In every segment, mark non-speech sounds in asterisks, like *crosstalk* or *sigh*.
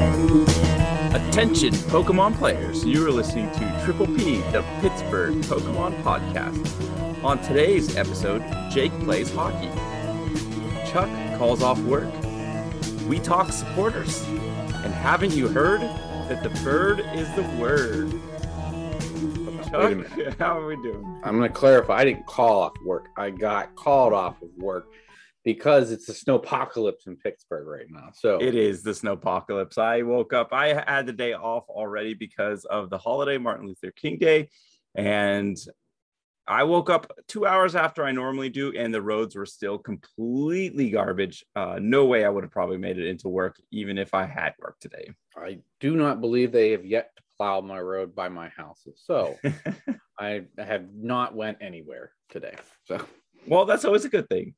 Attention, Pokemon players. You are listening to Triple P, the Pittsburgh Pokemon Podcast. On today's episode, Jake plays hockey. Chuck calls off work. We talk supporters. And haven't you heard that the bird is the word? Chuck, *laughs* how are we doing? I'm going to clarify. I didn't call off work. I got called off of work because it's a snowpocalypse in Pittsburgh right now. So it is the snowpocalypse. I woke up. I had the day off already because of the holiday, Martin Luther King Day, and I woke up two hours after I normally do, and the roads were still completely garbage. Uh, no way I would have probably made it into work, even if I had work today. I do not believe they have yet to plow my road by my house. So *laughs* I have not went anywhere today. So well, that's always a good thing.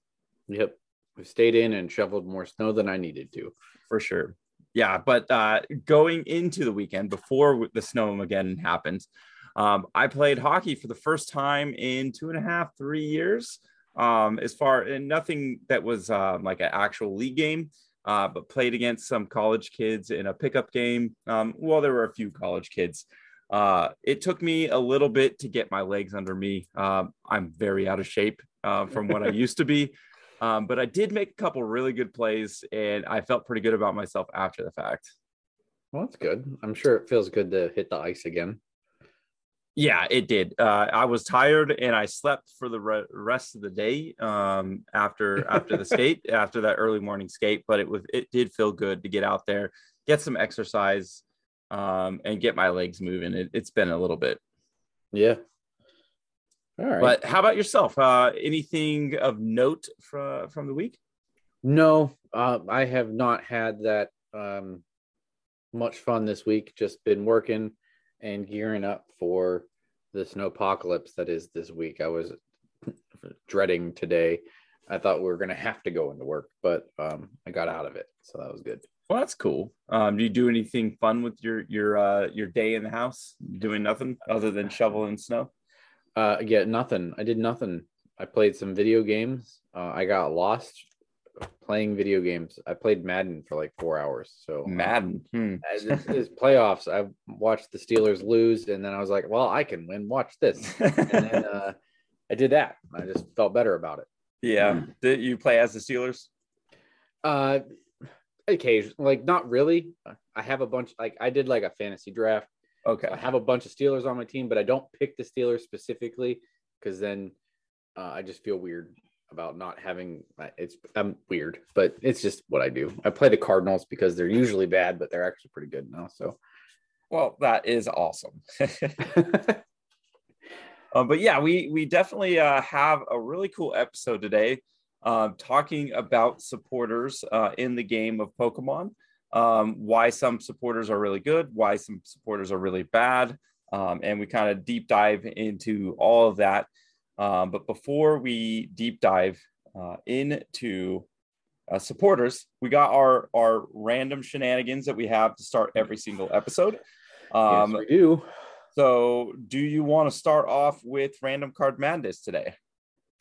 Yep. We stayed in and shoveled more snow than I needed to. For sure. Yeah. But uh, going into the weekend before the snow again happened, um, I played hockey for the first time in two and a half, three years. Um, as far and nothing that was uh, like an actual league game, uh, but played against some college kids in a pickup game. Um, well, there were a few college kids. Uh, it took me a little bit to get my legs under me. Um, I'm very out of shape uh, from what I *laughs* used to be. Um, but I did make a couple really good plays, and I felt pretty good about myself after the fact. Well, that's good. I'm sure it feels good to hit the ice again. Yeah, it did. Uh, I was tired and I slept for the re- rest of the day um, after after the *laughs* skate after that early morning skate. But it was it did feel good to get out there, get some exercise, um, and get my legs moving. It, it's been a little bit. Yeah, right. But how about yourself? Uh, anything of note from from the week? No, uh, I have not had that um, much fun this week. Just been working and gearing up for the snow apocalypse that is this week. I was *laughs* dreading today. I thought we were going to have to go into work, but um, I got out of it, so that was good. Well, that's cool. Um, do you do anything fun with your your uh, your day in the house? Doing nothing other than shoveling snow? Uh, yeah, nothing. I did nothing. I played some video games. Uh, I got lost playing video games. I played Madden for like four hours. So uh, Madden, hmm. it's, playoffs. I watched the Steelers lose, and then I was like, "Well, I can win. Watch this." and then *laughs* uh, I did that. I just felt better about it. Yeah. Hmm. Did you play as the Steelers? Uh, occasionally, like not really. I have a bunch. Like I did like a fantasy draft Okay. I have a bunch of Steelers on my team, but I don't pick the Steelers specifically because then uh, I just feel weird about not having it's I'm weird, but it's just what I do. I play the Cardinals because they're usually bad, but they're actually pretty good now. So well, that is awesome. *laughs* *laughs* uh, but yeah, we we definitely uh, have a really cool episode today, uh, talking about supporters uh, in the game of Pokemon um, why some supporters are really good, why some supporters are really bad. Um, and we kind of deep dive into all of that. Um, but before we deep dive uh, into uh, supporters, we got our our random shenanigans that we have to start every single episode. Um, yes, we do. So, do you want to start off with random card madness today?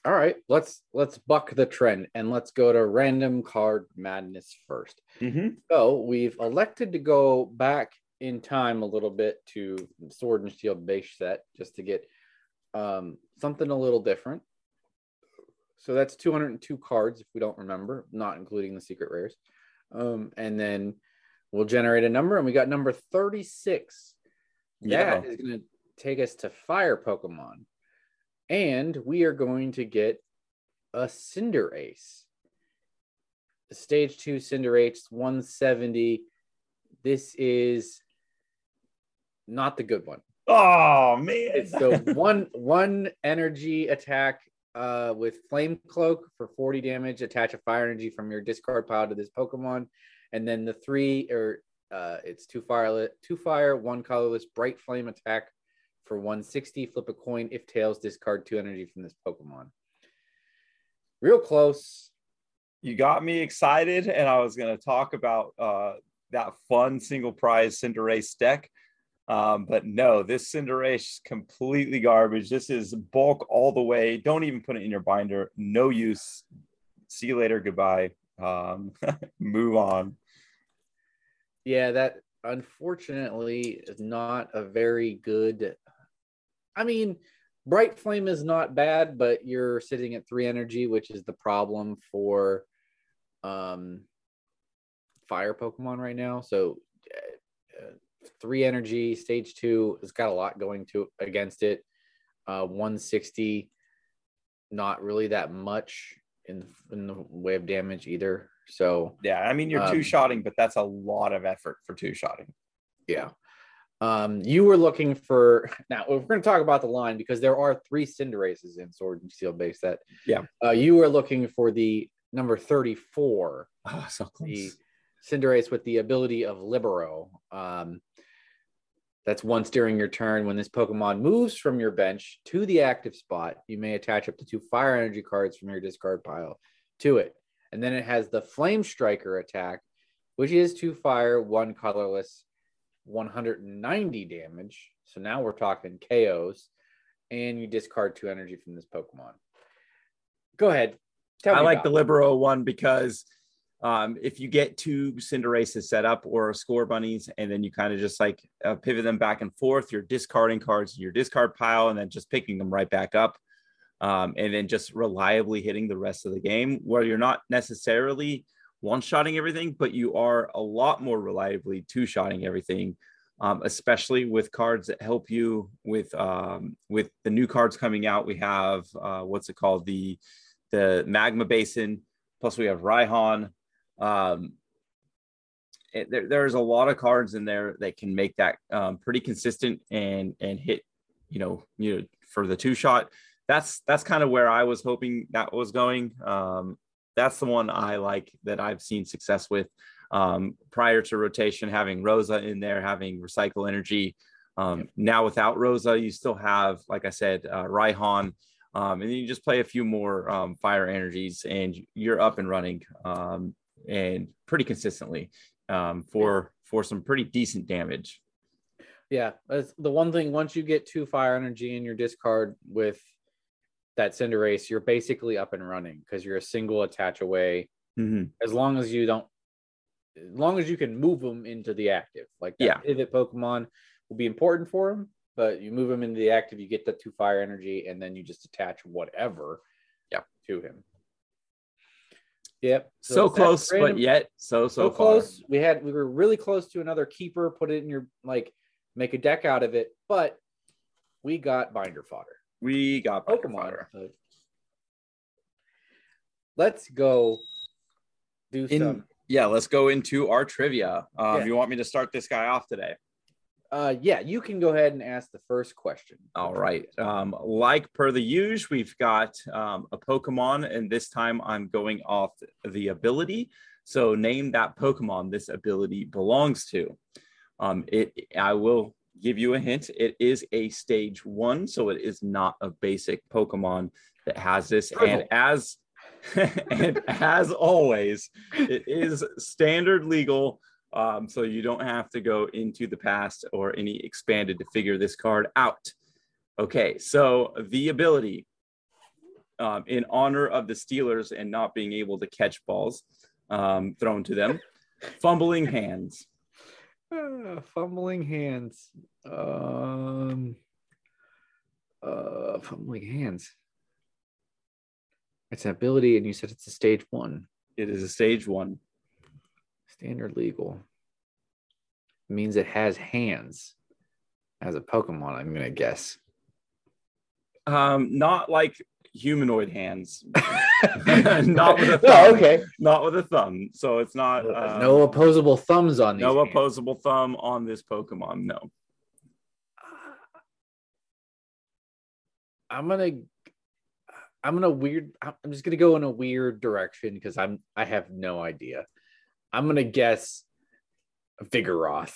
All right let's let's buck the trend and let's go to random card madness 1st mm-hmm. so we've elected to go back in time a little bit to sword and shield base set just to get um, something a little different. So that's 202 cards if we don't remember not including the secret rares. Um, and then we'll generate a number and we got number 36 yeah. that is going to take us to fire pokemon and we are going to get a Cinderace. The stage two Cinderace 170. This is not the good one. Oh man. It's the *laughs* one one energy attack uh with flame cloak for 40 damage. Attach a fire energy from your discard pile to this Pokemon. And then the three or uh it's two fire two fire, one colorless bright flame attack for 160. Flip a coin. If tails, discard two energy from this Pokemon. Real close. You got me excited, and I was going to talk about uh, that fun single prize Cinderace deck. Um, but no, this Cinderace is completely garbage. This is bulk all the way. Don't even put it in your binder. No use. See you later. Goodbye. Um, *laughs* move on. Yeah, that unfortunately is not a very good. I mean, Bright Flame is not bad, but you're sitting at three energy, which is the problem for um, fire Pokemon right now. So, uh, three energy, stage two has got a lot going to against it. Uh, 160, not really that much in in the way of damage either. So Yeah, I mean you're Um, two shotting, but that's a lot of effort for two shotting. Yeah. Um, you were looking for now. We're going to talk about the line because there are three Cinderaces in Sword and Steel base set. Yeah. Uh, you were looking for the number 34, Oh, so close. the Cinderace with the ability of Libero. Um, that's once during your turn when this Pokemon moves from your bench to the active spot, you may attach up to two fire energy cards from your discard pile to it. And then it has the Flame Striker attack, which is two fire, one colorless, 190 damage. So now we're talking KOs, and you discard two energy from this Pokemon. Go ahead. Tell I like the. Libero one because um, if you get two Cinderaces set up or Scorbunnies, and then you kind of just like uh, pivot them back and forth, you're discarding cards in your discard pile and then just picking them right back up. Um, and then just reliably hitting the rest of the game where you're not necessarily one shotting everything, but you are a lot more reliably two shotting everything. Um, especially with cards that help you with um, with the new cards coming out. We have uh, what's it called the the magma basin. Plus we have Raihan. Um, it- there, there's a lot of cards in there that can make that um, pretty consistent and and hit, you know, you know, for the two shot. That's that's kind of where I was hoping that was going. That's the one I like that I've seen success with. Um, prior to rotation, having Rosa in there, having recycle energy. Um, Now without Rosa, you still have, like I said, uh, Raihan, um, and then you just play a few more um, fire energies, and you're up and running, um, and pretty consistently um, for for some pretty decent damage. Yeah, the one thing. Once you get two fire energy in your discard with that Cinderace, you're basically up and running because you're a single attach away. Mhm. As long as you don't, as long as you can move them into the active, like that Yeah. pivot Pokemon will be important for them. But you move them into the active, you get the two fire energy, and then you just attach whatever, Yeah. to him. Yep. So, that's close, random- but yet so so, so far. close. We had we were really close to another keeper. Put it in your like make a deck out of it, but we got binder fodder. We got Pokemon. Fodder. So let's go do In- some. Yeah, let's go into our trivia. Um, Yeah. You want me to start this guy off today? Uh, yeah, you can go ahead and ask the first question. All right. Um, like per the use, we've got um, a Pokemon, and this time I'm going off the ability. So name that Pokemon this ability belongs to. Um, it. I will give you a hint. It is a stage one, so it is not a basic Pokemon that has this. And as *laughs* and as always, it is standard legal. Um, so you don't have to go into the past or any expanded to figure this card out. Okay, so the ability um, in honor of the Steelers and not being able to catch balls um, thrown to them, fumbling hands. Ah, fumbling hands. Um, uh, fumbling hands. It's an ability, and you said it's a stage one. It is a stage one. Standard legal means it has hands as a Pokemon. I'm gonna guess. Um, not like humanoid hands, *laughs* not with a thumb. Oh, okay. Not with a thumb. So it's not um, no opposable thumbs on these. no hands. opposable thumb on this Pokemon. No. I'm gonna. I'm gonna weird. I'm just gonna go in a weird direction because I'm. I have no idea. I'm gonna guess Vigoroth.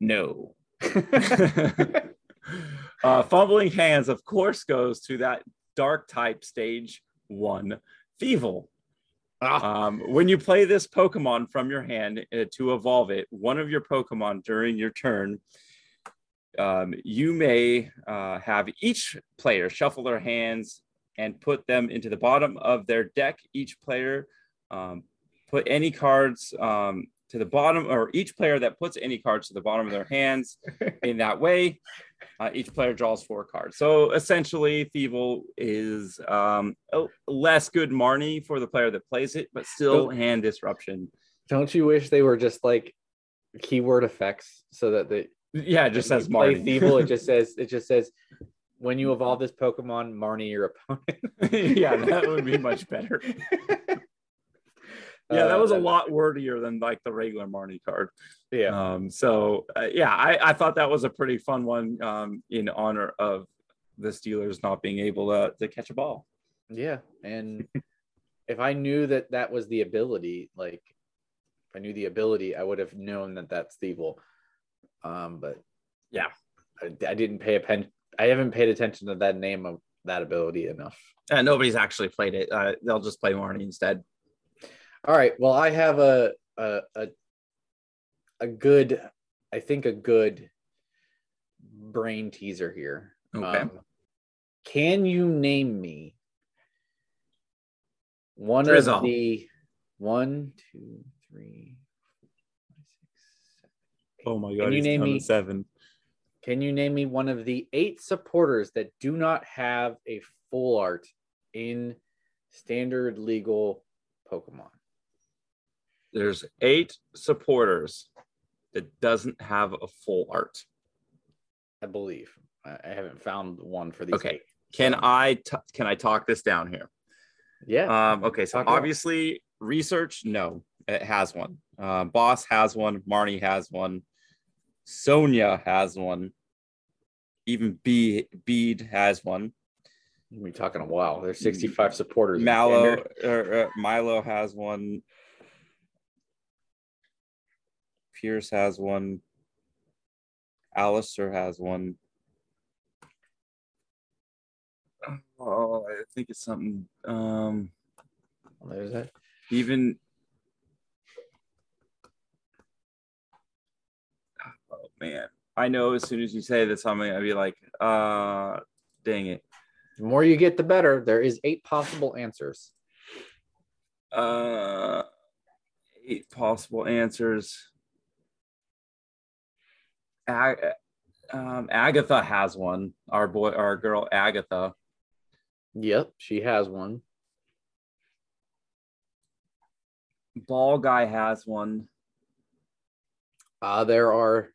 No. *laughs* *laughs* *laughs* uh, fumbling hands, of course, goes to that dark type stage one, Thievul. Ah, Um, when you play this Pokemon from your hand uh, to evolve it, one of your Pokemon during your turn, um, you may uh, have each player shuffle their hands and put them into the bottom of their deck. Each player um, put any cards um, to the bottom, or each player that puts any cards to the bottom of their hands *laughs* in that way, uh, each player draws four cards. So essentially, Thievul is um, a less good Marnie for the player that plays it, but still hand disruption. Don't you wish they were just like keyword effects so that the Yeah, it just says Marnie. Thievul, it *laughs* just says it just says when you evolve this Pokemon, Marnie your opponent. *laughs* yeah, that would be *laughs* much better. Yeah, that Uh, was a lot wordier than like the regular Marnie card. Yeah. Um, so uh, yeah, I, I thought that was a pretty fun one um, in honor of the Steelers not being able to, to catch a ball. Yeah, and if I knew that that was the ability, like if I knew the ability, I would have known that that's Thievul. Um, but Yeah. I, I didn't pay a pen. I haven't paid attention to that name of that ability enough. And nobody's actually played it. Uh, they'll just play Marnie instead. All right. Well, I have a a a, a good, I think a good brain teaser here. Okay. Um, can you name me one Drizzle. of the one, two, three, four, five, six, seven, oh my God, Can you name me- seven. Can you name me one of the eight supporters that do not have a full art in standard legal Pokemon? There's eight supporters that doesn't have a full art. I believe. I, haven't found one for these. Okay. eight. Can I t- can I talk this down here? Yeah. Um, okay, so Talk out. obviously research, no, it has one. Uh, Boss has one. Marnie has one. Sonia has one. Even B Bede has one. We're talking a while. There's 65 supporters. Mallow or, uh, Milo has one. Pierce has one. Alistair has one. Oh, I think it's something. Um, There's that. even oh man i know as soon as you say this I'm gonna be like uh dang it The more you get, the better. There is eight possible answers. uh eight possible answers Ag- um, agatha has one our boy our girl agatha Yep, she has one. ball guy has one Uh, there are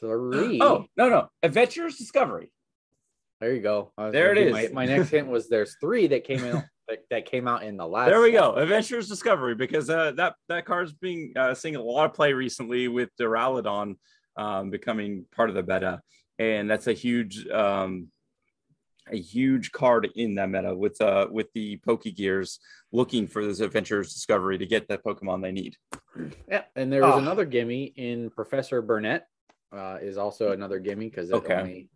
three. *gasps* oh no no adventurer's discovery there you go. There it is. My, my next hint was there's three that came *laughs* in that, that came out in the last. There we go. Adventurer's Discovery, because uh, that that card's being uh, seeing a lot of play recently with Duraludon um, becoming part of the meta, and that's a huge um, a huge card in that meta with uh with the Pokegears looking for this Adventurer's Discovery to get the Pokemon they need. Yeah, and there was Ah. another gimme in Professor Burnett. Uh, is also another gimme because it Okay. only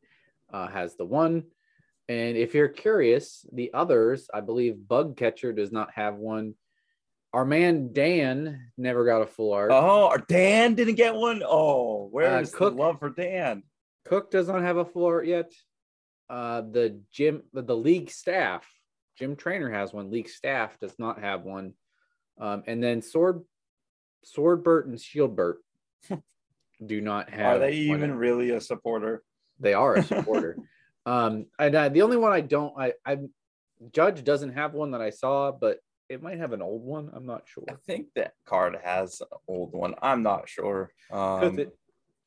uh, has the one. And if you're curious, the others, I believe Bug Catcher does not have one. Our man Dan never got a full art. Oh, Dan didn't get one. Oh, where's Cook- the love for Dan? Cook does not have a full art yet. Uh, the gym, the, the league staff, Gym trainer has one. League staff does not have one. Um, and then Sword, Swordbert and Shieldbert *laughs* do not have. Are they even really a supporter? They are a *laughs* supporter. Um, and uh, the only one I don't, I, I, Judge doesn't have one that I saw, but it might have an old one. I'm not sure. I think that card has an old one. I'm not sure. Um, it,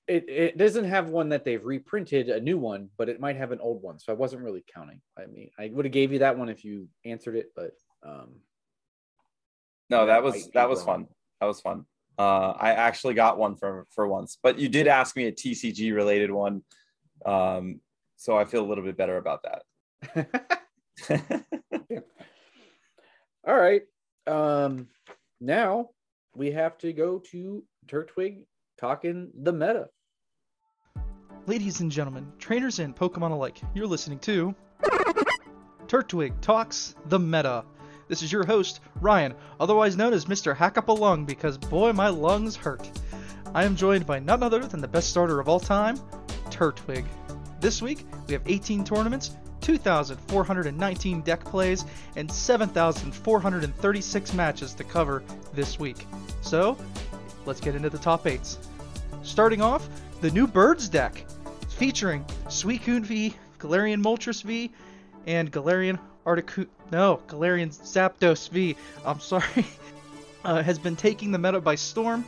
it, it doesn't have one that they've reprinted a new one, but it might have an old one. So I wasn't really counting. I mean, I would have gave you that one if you answered it, but um, No, that That was that was wrong. fun. That was fun. Uh, I actually got one for for once, but you did ask me a TCG related one, um, so I feel a little bit better about that. *laughs* all right. Um, now we have to go to Turtwig talking the meta. Ladies and gentlemen, trainers and Pokemon alike, you're listening to Turtwig Talks the Meta. This is your host, Ryan, otherwise known as Mr. Hack Up a Lung because boy, my lungs hurt. I am joined by none other than the best starter of all time, Turtwig. This week, we have 18 tournaments, 2,419 deck plays, and 7,436 matches to cover this week. So, let's get into the top 8s. Starting off, the new Birds deck, featuring Suicune V, Galarian Moltres V, and Galarian Articu- no, Galarian Zapdos V. I'm sorry. *laughs* Uh, has been taking the meta by storm,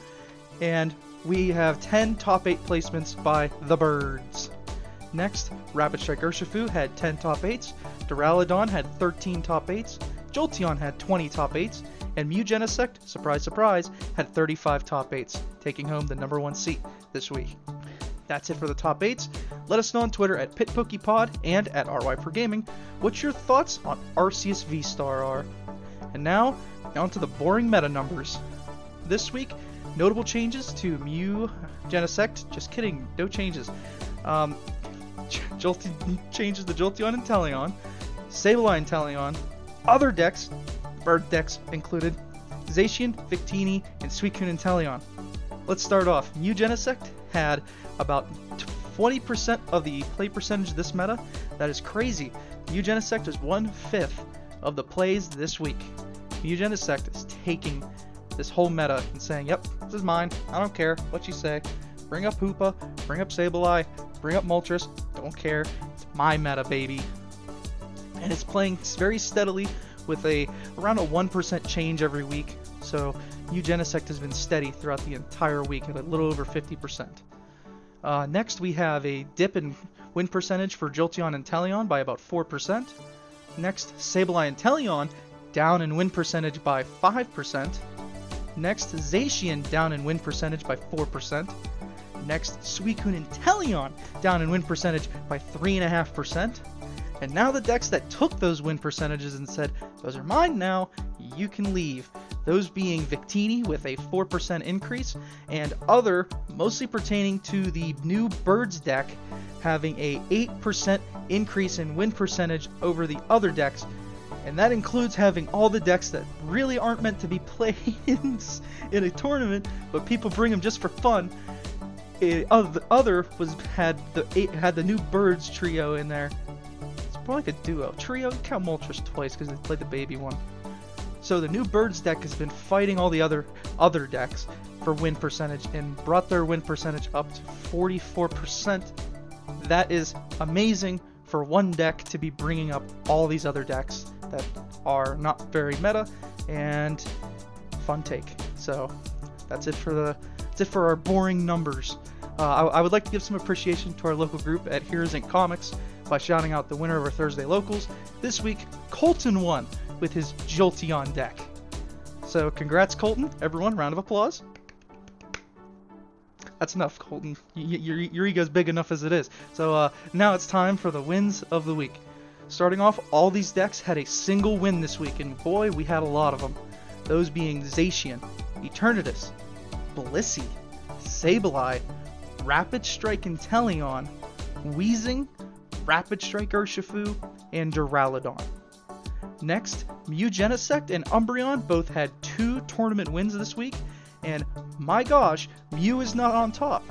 and we have 10 top 8 placements by the Birds. Next, Rapid Strike Urshifu had 10 top 8s, Duraludon had 13 top 8s, Jolteon had 20 top 8s, and Mew Genesect, surprise surprise, had 35 top 8s, taking home the number one seat this week. That's it for the top 8s. Let us know on Twitter at PitPokePod and at RY4Gaming what your thoughts on Arceus V-Star are. And now, on to the boring meta numbers. This week, notable changes to Mew Genesect. Just kidding, no changes. Um, *laughs* Jolt- changes the Jolteon and Teleon, Sableye and Teleon, other decks, bird decks included, Zacian, Victini, and Suicune and Teleon. Let's start off. Mew Genesect had about 20% of the play percentage this meta. That is crazy. Mew Genesect is one fifth of the plays this week. Mew Genesect is taking this whole meta and saying, yep, this is mine. I don't care what you say. Bring up Hoopa, bring up Sableye, bring up Moltres. Don't care. It's my meta, baby. And it's playing very steadily with a around a 1% change every week. So Mew Genesect has been steady throughout the entire week at a little over 50%. Uh, next, we have a dip in win percentage for Jolteon and Teleon by about 4%. Next, Sableye and Teleon down in win percentage by 5%. Next, Zacian down in win percentage by 4%. Next, Suicune and Teleon down in win percentage by 3.5%. And now the decks that took those win percentages and said, those are mine now, you can leave. Those being Victini with a 4% increase, and other, mostly pertaining to the new Birds deck, having a 8% increase in win percentage over the other decks. And that includes having all the decks that really aren't meant to be *laughs* played in, in a tournament, but people bring them just for fun. It, oh, other, other was had the had the new Birds trio in there. It's more like a duo. Trio, count Moltres twice because they played the baby one. So the new Birds deck has been fighting all the other other decks for win percentage and brought their win percentage up to 44%. That is amazing for one deck to be bringing up all these other decks that are not very meta and fun take. So that's it for the that's it for our boring numbers. Uh, I, I, would like to give some appreciation to our local group at Heroes Inc. Comics by shouting out the winner of our Thursday locals. This week, Colton won with his Jolteon deck. So congrats, Colton. Everyone, round of applause. That's enough, Colton. Y- your, your ego's big enough as it is. So uh, now it's time for the wins of the week. Starting off, all these decks had a single win this week, and boy, we had a lot of them. Those being Zacian, Eternatus, Blissey, Sableye, Rapid Strike Inteleon, Weezing, Rapid Strike Urshifu, and Duraludon. Next, Mew Genesect and Umbreon both had two tournament wins this week, and my gosh, Mew is not on top.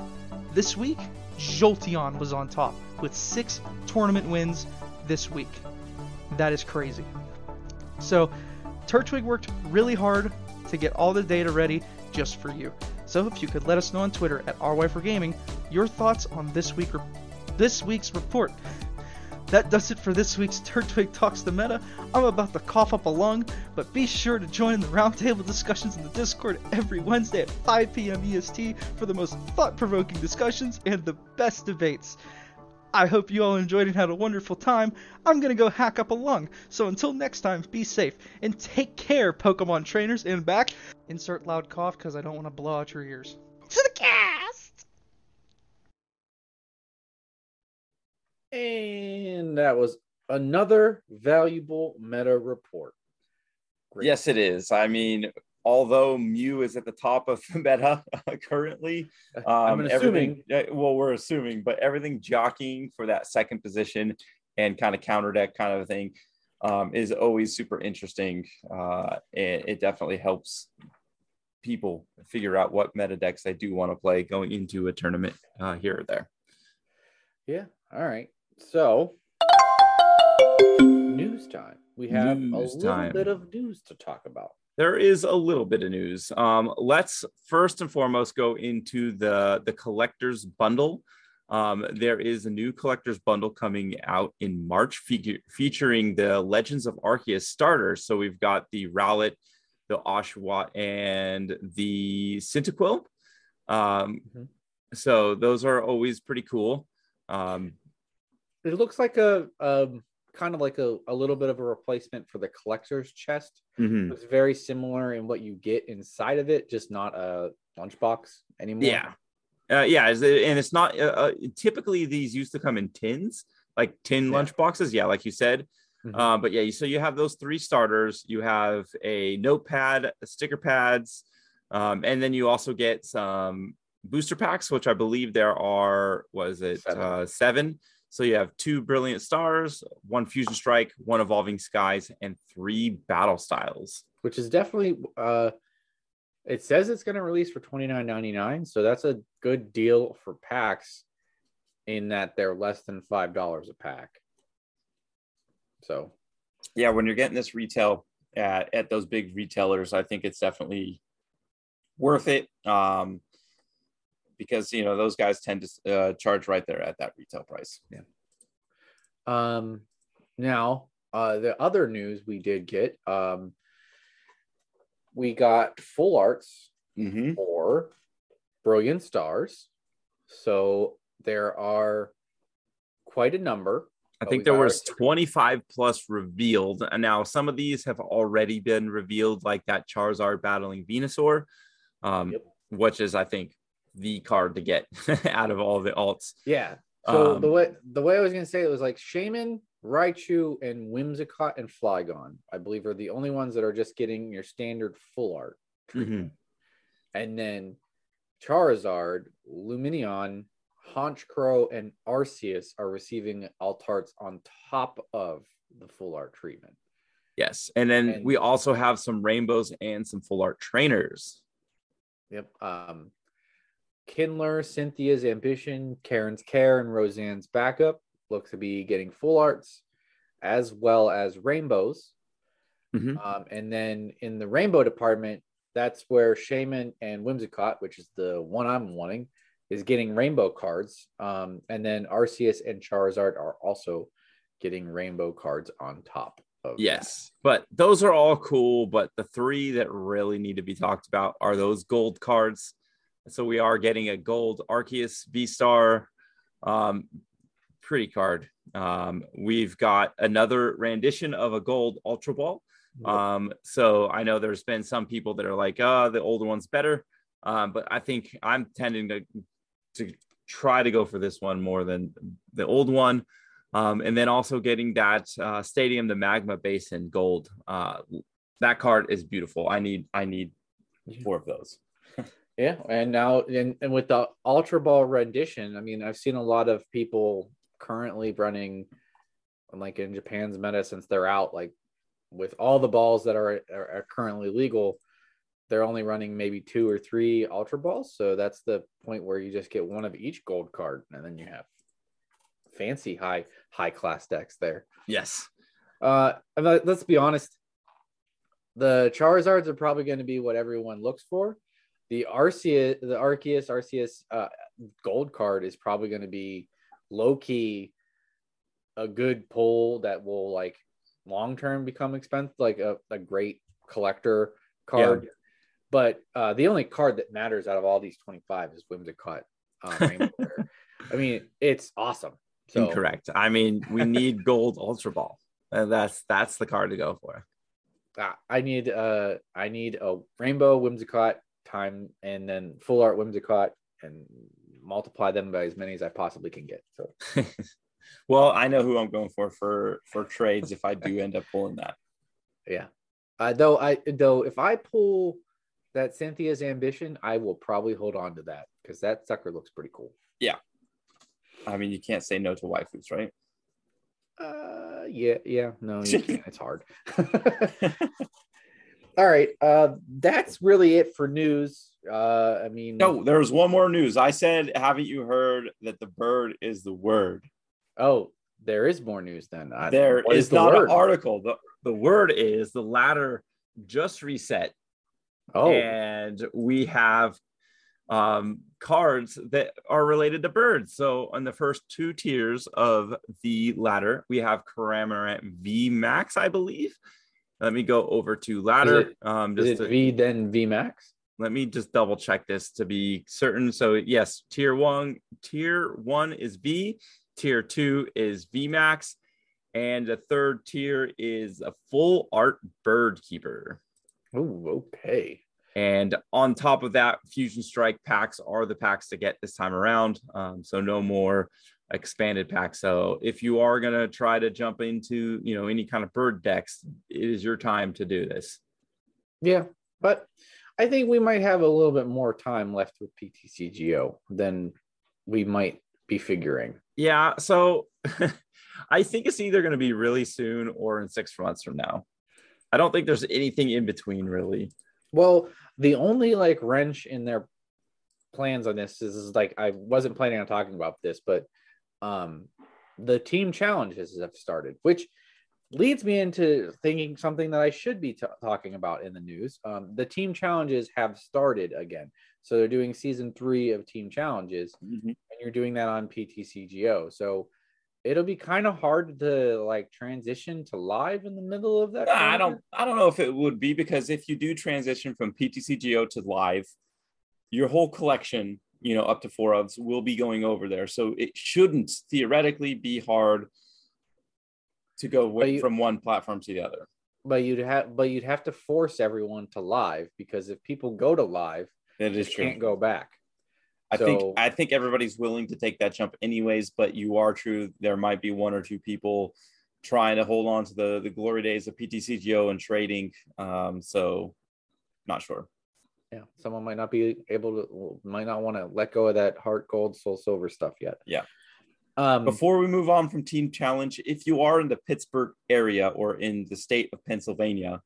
This week, Jolteon was on top with six tournament wins this week. That is crazy. So, Turtwig worked really hard to get all the data ready just for you. So, if you could let us know on Twitter at RY4Gaming your thoughts on this week this week's report. That does it for this week's Turtwig Talks the Meta. I'm about to cough up a lung, but be sure to join the roundtable discussions in the Discord every Wednesday at 5 p.m. EST for the most thought provoking discussions and the best debates. I hope you all enjoyed and had a wonderful time. I'm gonna go hack up a lung. So until next time, be safe and take care, Pokemon trainers. And back, insert loud cough because I don't want to blow out your ears. To the cast! And that was another valuable meta report. Great. Yes, it is. I mean, although Mew is at the top of the *laughs* meta currently, um, assuming. Well, we're assuming, but everything jockeying for that second position and kind of counter deck kind of thing um, is always super interesting. Uh, and it definitely helps people figure out what meta decks they do want to play going into a tournament uh, here or there. Yeah. All right. So News time. We have News a little time. bit of news to talk about. There is a little bit of news. Um, let's first and foremost go into the the collector's bundle. Um, there is a new collector's bundle coming out in March fe- featuring the Legends of Arceus starters. So we've got the Rowlet, the Oshawott, and the Cyndaquil. Um, Mhm. So those are always pretty cool. Um, It looks like a um, kind of like a, a little bit of a replacement for the collector's chest. mhm. It's very similar in what you get inside of it, just not a lunchbox anymore. Yeah. Uh, yeah, is it- and it's not uh, uh, typically these used to come in tins, like tin Yeah. lunch boxes. Yeah, like you said. Mhm. Uh, but yeah, so you have those three starters. You have a notepad, sticker pads, um, and then you also get some booster packs, which I believe there are. Was it Seven. Uh, seven? So you have two brilliant stars, one fusion strike, one evolving skies, and three battle styles. which is definitely uh it says it's going to release for 29.99 so that's a good deal for packs in that they're less than five dollars a pack so yeah, when you're getting this retail at, at those big retailers, I think it's definitely worth it. Um, because you know those guys tend to uh, charge right there at that retail price. Yeah. um now uh the other news we did get um we got full arts Mm-hmm. for brilliant stars so there are quite a number I think there got our was 25 plus revealed, and now some of these have already been revealed, like that Charizard battling Venusaur, um, Yep. which is I think the card to get *laughs* out of all the alts. Yeah. So Um, the way the way I was gonna say it was like Shaymin, Raichu, and Whimsicott and Flygon, I believe are the only ones that are just getting your standard full art. Mhm. And then Charizard, Lumineon, Honchkrow, and Arceus are receiving alt arts on top of the full art treatment. Yes, and then And- we also have some rainbows and some full art trainers. Yep. Um Kindler, Cynthia's Ambition, Cheren's Care, and Roseanne's Backup look to be getting full arts as well as rainbows. Mhm. Um, and then in the rainbow department, that's where Shaymin and Whimsicott, which is the one I'm wanting, is getting rainbow cards. Um, and then Arceus and Charizard are also getting rainbow cards on top of that. Yes, but those are all cool. But the three that really need to be talked about are those gold cards. So we are getting a gold Arceus V Star, um, pretty card. Um, we've got another rendition of a gold Ultra Ball. Um, so I know there's been some people that are like, oh, the older one's better. Um, but I think I'm tending to to try to go for this one more than the old one. Um, and then also getting that uh, Stadium the Magma Basin gold. Uh, that card is beautiful. I need I need four of those. Yeah, and now and, and with the Ultra Ball rendition, I mean, I've seen a lot of people currently running, like in Japan's meta since they're out, like with all the balls that are, are, are currently legal, they're only running maybe two or three Ultra Balls. So that's the point where you just get one of each gold card, and then you have fancy high high class decks there. Yes. Uh, let's be honest. The Charizards are probably going to be what everyone looks for. The Arceus, the Arceus, Arceus uh, gold card is probably going to be low key a good pull that will like long term become expensive, like a, a great collector card. But uh, the only card that matters out of all these 25 is Whimsicott. Uh, *laughs* I mean, it's awesome. So, Incorrect. I mean, we need *laughs* gold Ultra Ball. And that's that's the card to go for. uh, I need uh I need a rainbow whimsicott time and then full art whimsicott and multiply them by as many as I possibly can get. So *laughs* well, I know who I'm going for for for trades if I do end up pulling that. yeah. Uh, though I though if I pull that Cynthia's ambition, I will probably hold on to that because that sucker looks pretty cool. Yeah. I mean, you can't say no to waifus, right? Uh yeah, yeah, no, you *laughs* can't. It's hard. *laughs* All right. Uh that's really it for news. Uh I mean No, there's one more news. I said, haven't you heard that the bird is the word? oh there is more news then. I- There is, the not word? an article. The, the word is the ladder just reset. Oh, And we have um, cards that are related to birds. So on the first two tiers of the ladder, we have Cramorant V Max, I believe. Let me go over to ladder. it- um, is just it to- V then V Max? let me just double check this to be certain. So yes, tier one, tier one is V, tier two is V Max, and the third tier is a full art bird keeper. Oh, okay. And on top of that, Fusion Strike packs are the packs to get this time around. Um, so no more expanded pack. So if you are gonna try to jump into you know any kind of bird decks, it is your time to do this. Yeah, but I think we might have a little bit more time left with PTCGO than we might be figuring. Yeah, so *laughs* I think it's either going to be really soon or in six months from now. I don't think there's anything in between, really. Well, the only like wrench in their plans on this is, is like I wasn't planning on talking about this, but um the team challenges have started, which leads me into thinking something that I should be t- talking about in the news. Um, the team challenges have started again, so they're doing season three of team challenges, and you're doing that on PTCGO. So it'll be kind of hard to like transition to live in the middle of that. I don't. I don't know if it would be because if you do transition from PTCGO to live, your whole collection, you know, up to four ofs will be going over there. So it shouldn't theoretically be hard to go wi- you- from one platform to the other. but you'd have but you'd have to force everyone to live because if people go to live That they true. can't go back I So- think I think everybody's willing to take that jump anyways, but you are true. There might be one or two people trying to hold on to the the glory days of PTCGO and trading. Um, so not sure. Yeah someone might not be able to might not want to let go of that heart gold soul silver stuff yet Yeah. um Before we move on from Team Challenge, if you are in the Pittsburgh area or in the state of Pennsylvania,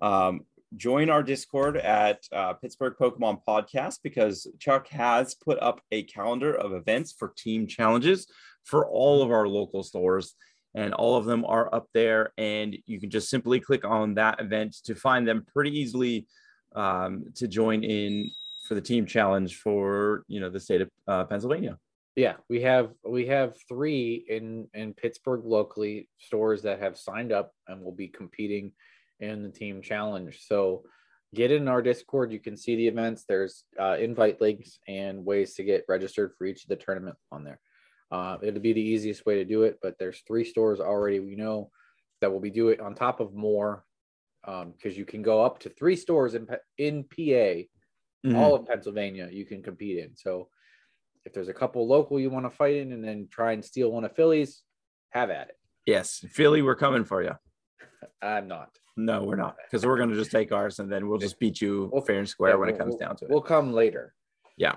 um, join our Discord at uh, Pittsburgh Pokemon Podcast because Chuck has put up a calendar of events for Team Challenges for all of our local stores. And all of them are up there, and you can just simply click on that event to find them pretty easily um, to join in for the team challenge for you know the state of uh, Pennsylvania. yeah we have we have three in in pittsburgh locally stores that have signed up and will be competing in the team challenge. So get in our discord. You can see the events. There's uh, invite links and ways to get registered for each of the tournament on there. Uh, it'll be the easiest way to do it but there's three stores already we know that will be do it on top of more because you can go up to three stores in, in pa Mm-hmm. all of Pennsylvania you can compete in. So if there's a couple local you want to fight in and then try and steal one of Philly's, have at it. Yes, Philly, we're coming for you. *laughs* I'm not. No, we're not, because we're going to just take ours and then we'll just beat you We'll- fair and square Yeah, when it comes we'll- down to it. We'll come later. Yeah.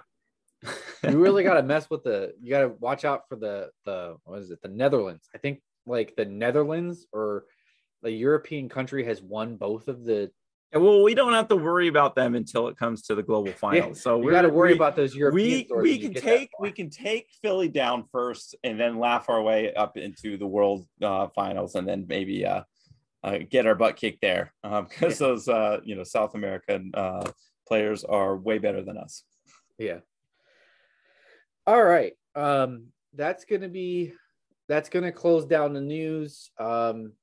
*laughs* You really got to mess with the. You got to watch out for the the what is it? The Netherlands. I think like the Netherlands or the European country has won both of the. And well, we don't have to worry about them until it comes to the global *laughs* finals. so we got to worry we- about those European. we we can take we can take Philly down first and then laugh our way up into the world uh, finals and then maybe uh, uh, get our butt kicked there *laughs* because Yeah. those uh, you know South American uh, players are way better than us. Yeah. All right. Um, that's gonna be that's gonna close down the news. Um,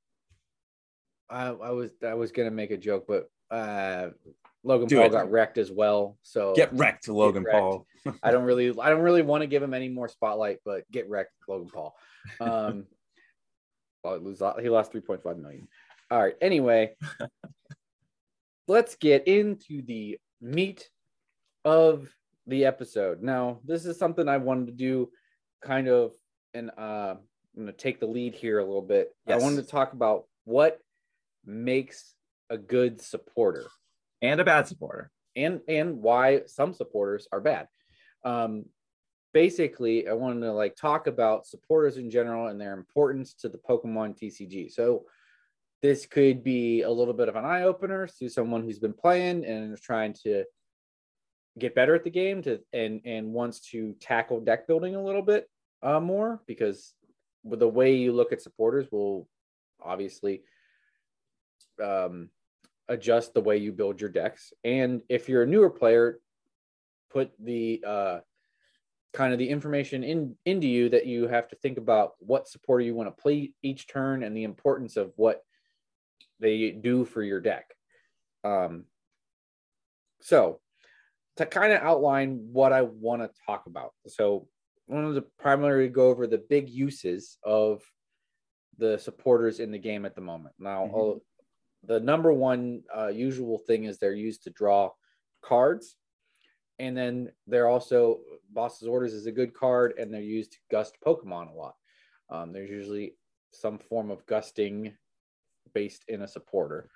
I, I was I was gonna make a joke, but uh, Logan Do Paul it. got wrecked as well. So Get wrecked, *laughs* to Logan wrecked. Paul. *laughs* I don't really *laughs* I don't really want to give him any more spotlight, but get wrecked, Logan Paul. Um, well, he lost he lost three point five million. All right. Anyway, let's get into the meat of the episode. Now, this is something I wanted to do, kind of, and uh, I'm going to take the lead here a little bit. Yes. I wanted to talk about what makes a good supporter and a bad supporter. and and why some supporters are bad. Um, basically, I wanted to like talk about supporters in general and their importance to the Pokemon TCG. So this could be a little bit of an eye opener to someone who's been playing and is trying to get better at the game to and and wants to tackle deck building a little bit uh, more because the way you look at supporters will obviously um, adjust the way you build your decks. And if you're a newer player, put the uh, kind of the information in into you that you have to think about what supporter you want to play each turn and the importance of what they do for your deck. Um, so to kind of outline what I want to talk about. So one of the primarily go over the big uses of the supporters in the game at the moment. Now, mm-hmm. The number one uh, usual thing is they're used to draw cards, and then they're also Boss's Orders is a good card, and they're used to gust Pokemon a lot. Um, there's usually some form of gusting based in a supporter.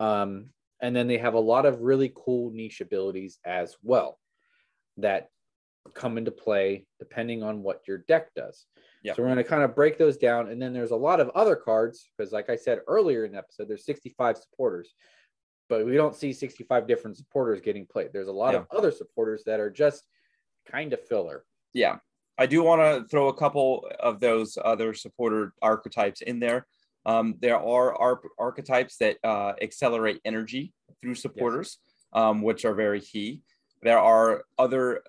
Um, and then they have a lot of really cool niche abilities as well that come into play depending on what your deck does. So we're going to kind of break those down. And then there's a lot of other cards because, like I said earlier in the episode, there's 65 supporters, but we don't see 65 different supporters getting played. There's a lot yeah. of other supporters that are just kind of filler. Yeah. I do want to throw a couple of those other supporter archetypes in there. Um, there are archetypes that uh, accelerate energy through supporters, yes. um, which are very key. There are other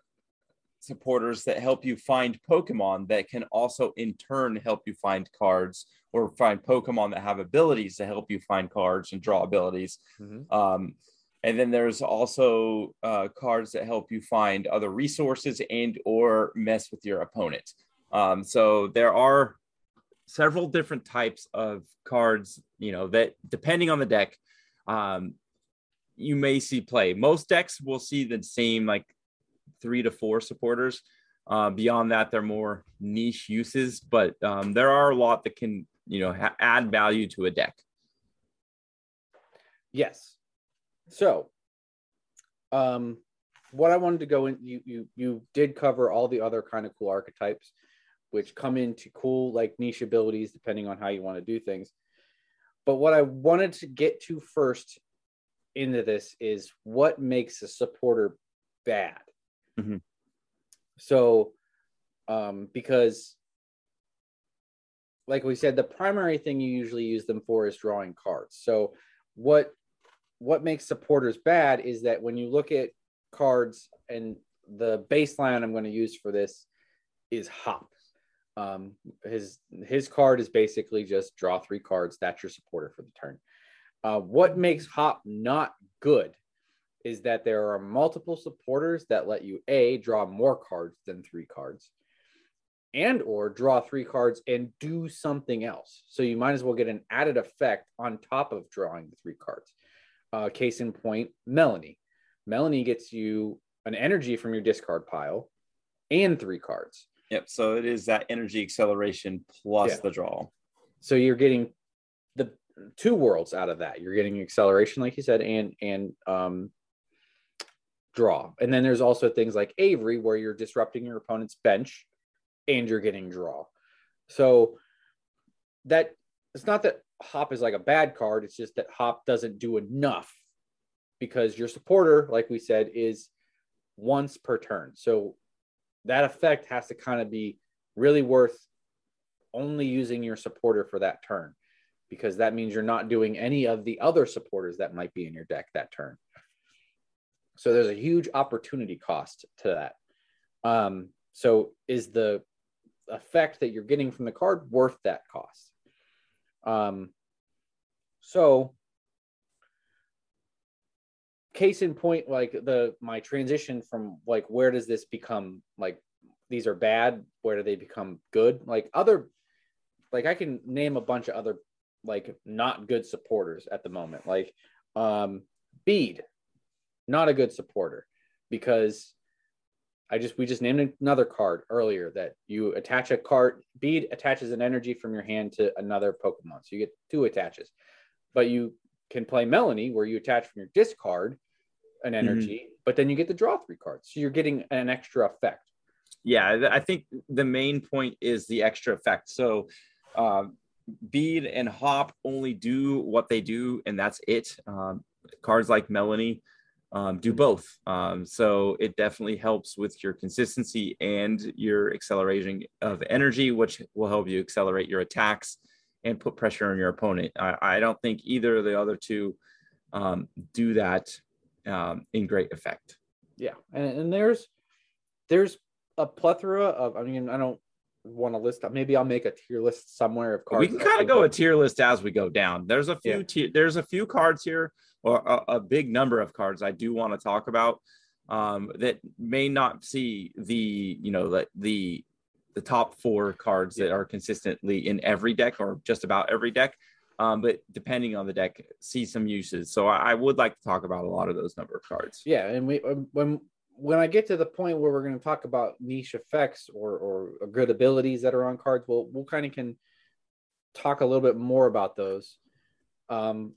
supporters that help you find Pokemon that can also in turn help you find cards or find Pokemon that have abilities to help you find cards and draw abilities. Mm-hmm. Um, and then there's also uh, cards that help you find other resources and or mess with your opponent. Um, so there are several different types of cards, you know, that depending on the deck, um, you may see play. Most decks will see the same like three to four supporters. Uh, beyond that, they're more niche uses, but um, there are a lot that can, you know, ha- add value to a deck. Yes. So, um, what I wanted to go in, you you you did cover all the other kind of cool archetypes which come into cool like niche abilities depending on how you want to do things. But what I wanted to get to first into this is what makes a supporter bad. Mm-hmm. So, um, because like we said, the primary thing you usually use them for is drawing cards. So, what what makes supporters bad is that when you look at cards and the baseline I'm going to use for this is hop. Um, his his card is basically just draw three cards. That's your supporter for the turn. Uh, what makes Hop not good is that there are multiple supporters that let you a draw more cards than three cards, and or draw three cards and do something else. So you might as well get an added effect on top of drawing the three cards. Uh, case in point, Melony Melony gets you an energy from your discard pile and three cards. Yep. So it is that energy acceleration plus yeah. the draw. So you're getting the two worlds out of that. You're getting acceleration, like you said, and and um, draw. And then there's also things like Avery, where you're disrupting your opponent's bench, and you're getting draw. So that it's not that Hop is like a bad card. It's just that Hop doesn't do enough because your supporter, like we said, is once per turn. So that effect has to kind of be really worth only using your supporter for that turn because that means you're not doing any of the other supporters that might be in your deck that turn. So there's a huge opportunity cost to that. Um, so is the effect that you're getting from the card worth that cost? Um, so case in point like the my transition from like where does this become like these are bad where do they become good like other like i can name a bunch of other like not good supporters at the moment like um Bede not a good supporter because i just we just named another card earlier that you attach a card Bede attaches an energy from your hand to another pokemon so you get two attaches but you can play melony where you attach from your discard an mm-hmm. energy, mm-hmm. but then you get to draw three cards. So you're getting an extra effect. Yeah, I think the main point is the extra effect. So um, Bede and Hop only do what they do, and that's it. Um, cards like Melony um, do both. Um, so it definitely helps with your consistency and your acceleration of energy, which will help you accelerate your attacks and put pressure on your opponent. I, I don't think either of the other two um, do that um, in great effect. Yeah, and, and there's there's a plethora of. I mean, I don't want to list. Up. Maybe I'll make a tier list somewhere of cards. We can kind of go a tier list as we go down. There's a few yeah. tier, there's a few cards here, or a, a, big number of cards I do want to talk about um, that may not see the you know the the the top four cards yeah. that are consistently in every deck or just about every deck. Um, but depending on the deck, see some uses. So I, I, would like to talk about a lot of those number of cards. Yeah, and we when when I get to the point where we're going to talk about niche effects or, or good abilities that are on cards, we'll, we'll kind of can talk a little bit more about those. Um,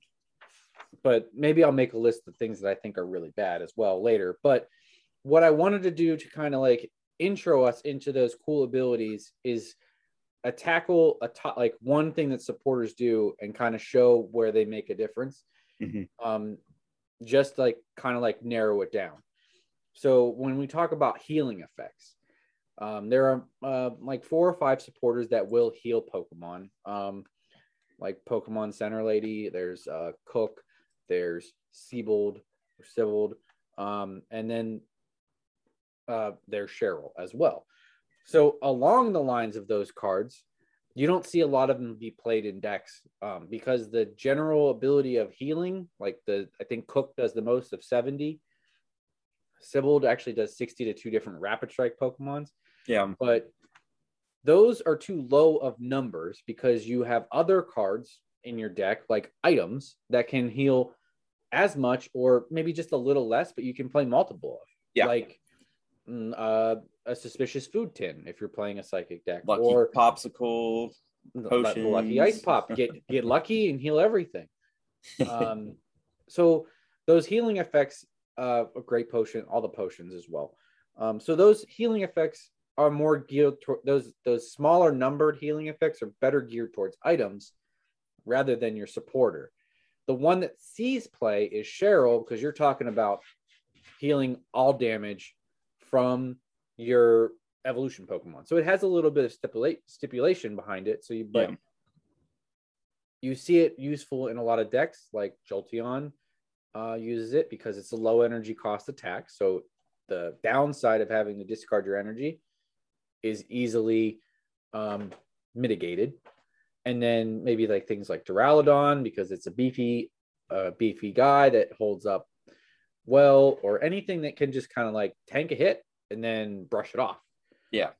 but maybe I'll make a list of things that I think are really bad as well later. But what I wanted to do to kind of like intro us into those cool abilities is a tackle a top like one thing that supporters do and kind of show where they make a difference. Mm-hmm. Um, just like kind of like narrow it down. So when we talk about healing effects, um, there are uh, like four or five supporters that will heal Pokemon, um, like Pokemon Center Lady. There's uh, Cook. There's Seabold or Siebold, um, and then uh, there's Cheryl as well. So along the lines of those cards, you don't see a lot of them be played in decks um, because the general ability of healing, like the I think Cook does the most of 70 Siebold actually does 60 to two different rapid strike Pokemons. Yeah. But those are too low of numbers because you have other cards in your deck, like items, that can heal as much or maybe just a little less, but you can play multiple of. Yeah. Like mm, uh, a suspicious food tin if you're playing a psychic deck. Lucky or popsicle, potions. lucky ice pop. Get get lucky and heal everything. *laughs* Um, so those healing effects uh, a great potion, all the potions as well. Um, so those healing effects are more geared toward those those smaller numbered healing effects are better geared towards items rather than your supporter. The one that sees play is Cheryl because you're talking about healing all damage from your evolution Pokemon. So it has a little bit of stipulate stipulation behind it. So you but yeah. you see it useful in a lot of decks like Jolteon uh, uses it because it's a low energy cost attack. So the downside of having to discard your energy is easily um, mitigated. And then maybe like things like Duraludon because it's a beefy, uh, beefy guy that holds up well, or anything that can just kind of like tank a hit and then brush it off. Yeah.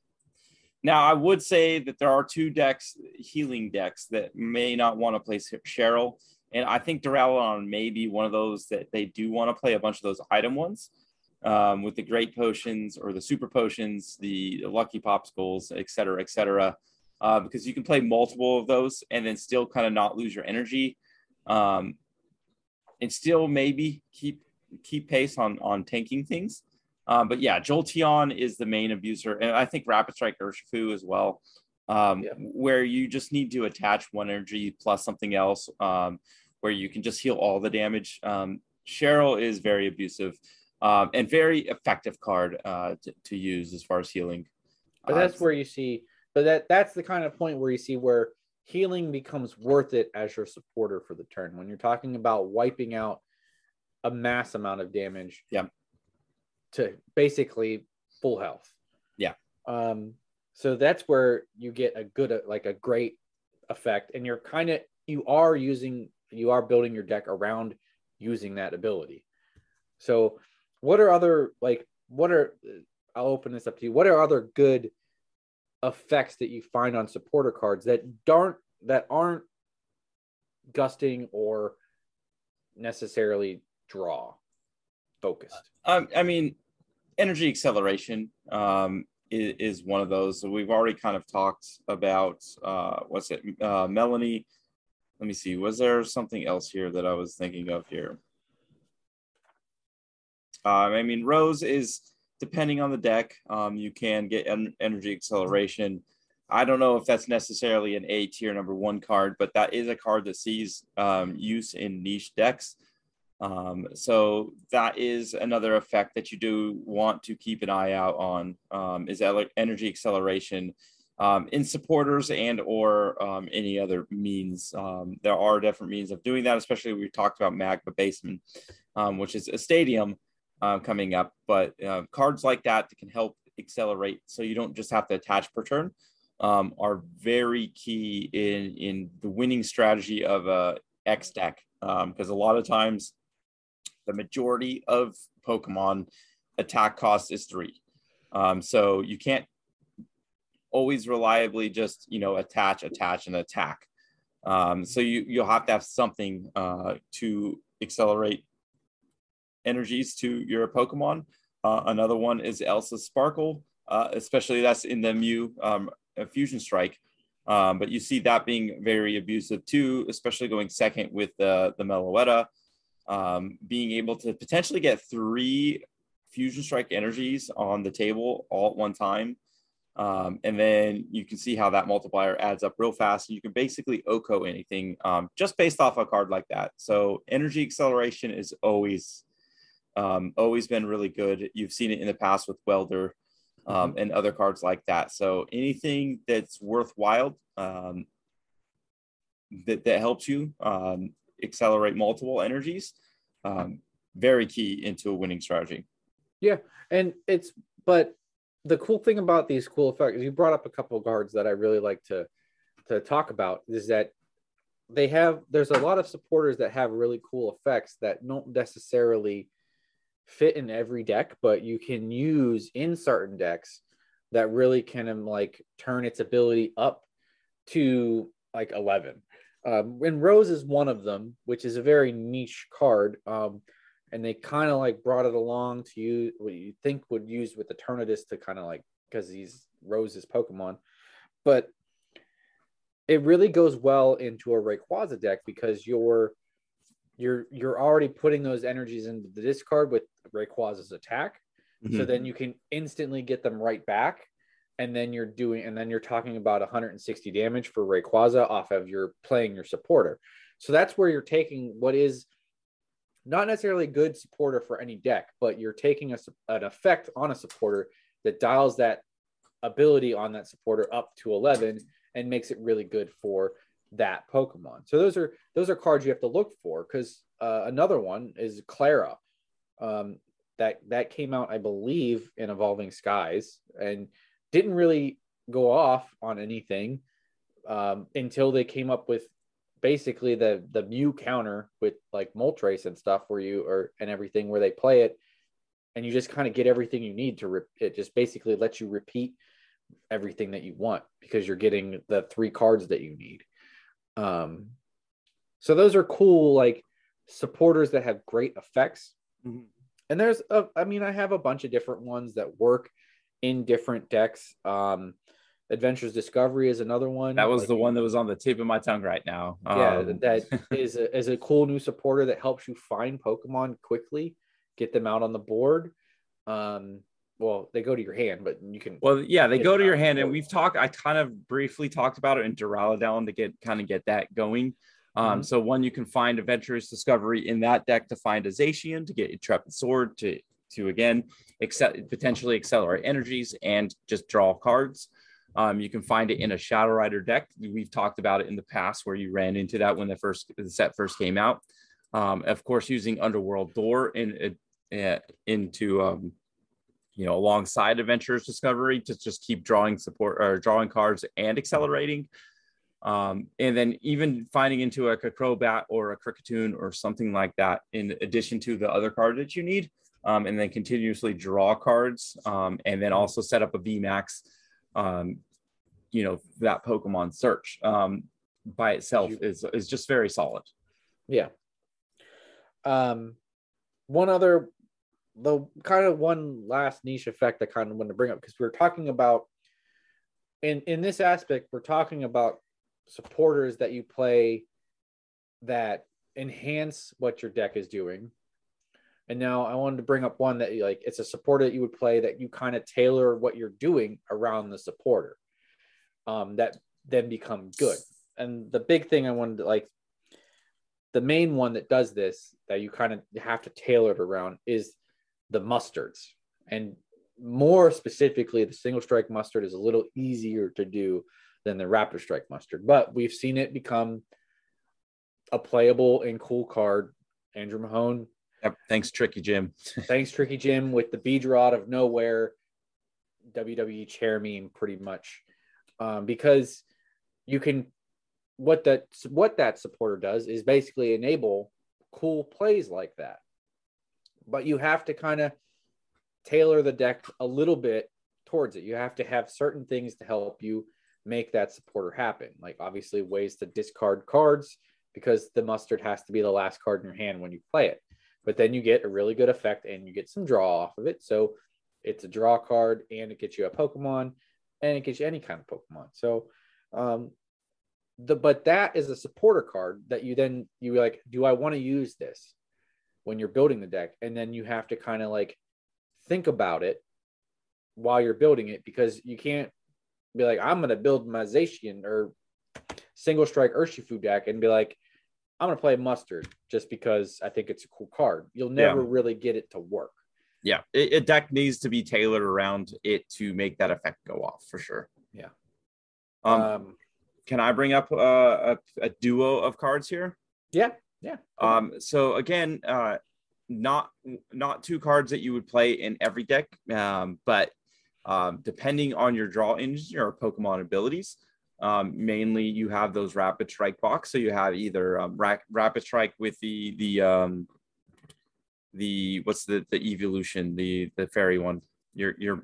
Now I would say that there are two decks, healing decks that may not want to play Cheryl and I think Duraludon may be one of those that they do want to play a bunch of those item ones um, with the great potions or the super potions, the, lucky popsicles, et cetera, et cetera, uh, because you can play multiple of those and then still kind of not lose your energy um, and still maybe keep keep pace on on tanking things. Um, but yeah, Jolteon is the main abuser, and I think Rapid Strike Urshifu as well, um, yeah. where you just need to attach one energy plus something else, um, where you can just heal all the damage. Um, Cheryl is very abusive um, and very effective card uh, to, to, use as far as healing. But that's uh, where you see, but that that's the kind of point where you see where healing becomes worth it as your supporter for the turn. When you're talking about wiping out a mass amount of damage, yeah, to basically full health, yeah. Um, so that's where you get a good, like a great effect, and you're kind of you are using you are building your deck around using that ability. So, what are other like what are I'll open this up to you. What are other good effects that you find on supporter cards that aren't that aren't gusting or necessarily draw focused? Um, I mean, energy acceleration um, is, is, one of those. So we've already kind of talked about uh, what's it, uh, Melony let me see. Was there something else here that I was thinking of here? Um, I mean, Rose is depending on the deck. Um, you can get en- energy acceleration. I don't know if that's necessarily an A tier number one card, but that is a card that sees um, use in niche decks. Um, so that is another effect that you do want to keep an eye out on um, is energy acceleration um, in supporters and or um, any other means. Um, there are different means of doing that, especially we talked about Magma Basement, um, which is a stadium uh, coming up, but uh, cards like that that can help accelerate so you don't just have to attach per turn um, are very key in, in the winning strategy of a X deck. Because a lot of times the majority of Pokemon attack cost is three. Um, so you can't always reliably just you know attach, attach, and attack. Um, so you you'll have to have something uh, to accelerate energies to your Pokemon. Uh, another one is Elesa Sparkle, uh, especially that's in the Mew um, Fusion Strike. Um, but you see that being very abusive too, especially going second with the the Meloetta um, being able to potentially get three fusion strike energies on the table all at one time. Um, and then you can see how that multiplier adds up real fast. And You can basically OHKO anything um, just based off a card like that. So energy acceleration is always, um, always been really good. You've seen it in the past with Welder um, mm-hmm. and other cards like that. So anything that's worthwhile um, that, that helps you um, accelerate multiple energies. Um, very key into a winning strategy. Yeah, and it's but the cool thing about these cool effects, you brought up a couple of cards that I really like to to talk about is that they have there's a lot of supporters that have really cool effects that don't necessarily fit in every deck, but you can use in certain decks that really can um, like turn its ability up to like 11 um, and Rose is one of them, which is a very niche card. Um, and they kind of like brought it along to you what you think would use with the Eternatus to kind of like because he's Rose's Pokemon, but it really goes well into a Rayquaza deck because you're you're you're already putting those energies into the discard with Rayquaza's attack, mm-hmm. so then you can instantly get them right back and then you're doing and then you're talking about 160 damage for Rayquaza off of your playing your supporter. So that's where you're taking what is not necessarily a good supporter for any deck, but you're taking a, an effect on a supporter that dials that ability on that supporter up to 11 and makes it really good for that Pokemon. So those are those are cards you have to look for because uh, another one is Klara. Um, that that came out, I believe, in Evolving Skies, and didn't really go off on anything um, until they came up with basically the the Mew counter with like Moltres and stuff where you or and everything where they play it and you just kind of get everything you need to re- it just basically lets you repeat everything that you want because you're getting the three cards that you need um so those are cool like supporters that have great effects mm-hmm. and there's a, I mean i have a bunch of different ones that work in different decks. Um, Adventurer's Discovery is another one. That was like, the one that was on the tip of my tongue right now. Yeah, um, that is a, is a cool new supporter that helps you find Pokemon quickly, get them out on the board. Um, well, they go to your hand, but you can. Well, yeah, they go to your hand, and we've talked. I kind of briefly talked about it in Duraludon to get kind of get that going. Um, mm-hmm. So one, you can find Adventurer's Discovery in that deck to find a Zacian to get Intrepid Sword to to again accept, potentially accelerate energies and just draw cards. Um, you can find it in a Shadow Rider deck. We've talked about it in the past where you ran into that when the first the set first came out. Um, of course, using Underworld Door in, uh, into um, you know alongside Adventurer's Discovery to just keep drawing support or drawing cards and accelerating. Um, and then even finding into a Crobat or a Kricketune or something like that, in addition to the other card that you need, um, and then continuously draw cards, um, and then also set up a VMAX, um, you know, that Pokemon search um, by itself is is just very solid. Yeah. Um, one other, the kind of one last niche effect I kind of want to bring up because we are talking about, in in this aspect, we're talking about supporters that you play that enhance what your deck is doing and now I wanted to bring up one that like it's a supporter that you would play that you kind of tailor what you're doing around the supporter. Um, that then become good. And the big thing I wanted to like the main one that does this that you kind of have to tailor it around is the mustards. And more specifically, the single strike mustard is a little easier to do than the Rapid Strike mustard, but we've seen it become a playable and cool card. Andrew Mahone. Yep. Thanks, Tricky Jim. *laughs* thanks, Tricky Jim, with the Beedra out of nowhere. WWE chair meme, pretty much, um, because you can. What that what that supporter does is basically enable cool plays like that, but you have to kind of tailor the deck a little bit towards it. You have to have certain things to help you make that supporter happen. Like obviously ways to discard cards because the mustard has to be the last card in your hand when you play it. But then you get a really good effect and you get some draw off of it. So it's a draw card and it gets you a Pokemon and it gets you any kind of Pokemon. So um the but that is a supporter card that you then you like, do I want to use this when you're building the deck? And then you have to kind of like think about it while you're building it because you can't be like, I'm gonna build my Zacian or single strike Urshifu deck and be like, I'm gonna play mustard just because I think it's a cool card. You'll never yeah. really get it to work. Yeah, a deck needs to be tailored around it to make that effect go off for sure. Yeah. Um, um can I bring up uh, a, a duo of cards here? Yeah, yeah. Um, so again, uh, not not two cards that you would play in every deck, um, but um, depending on your draw engine or Pokemon abilities. Um, mainly, you have those Rapid Strike box. So you have either um, ra- Rapid Strike with the the um, the what's the the evolution the the fairy one. Your your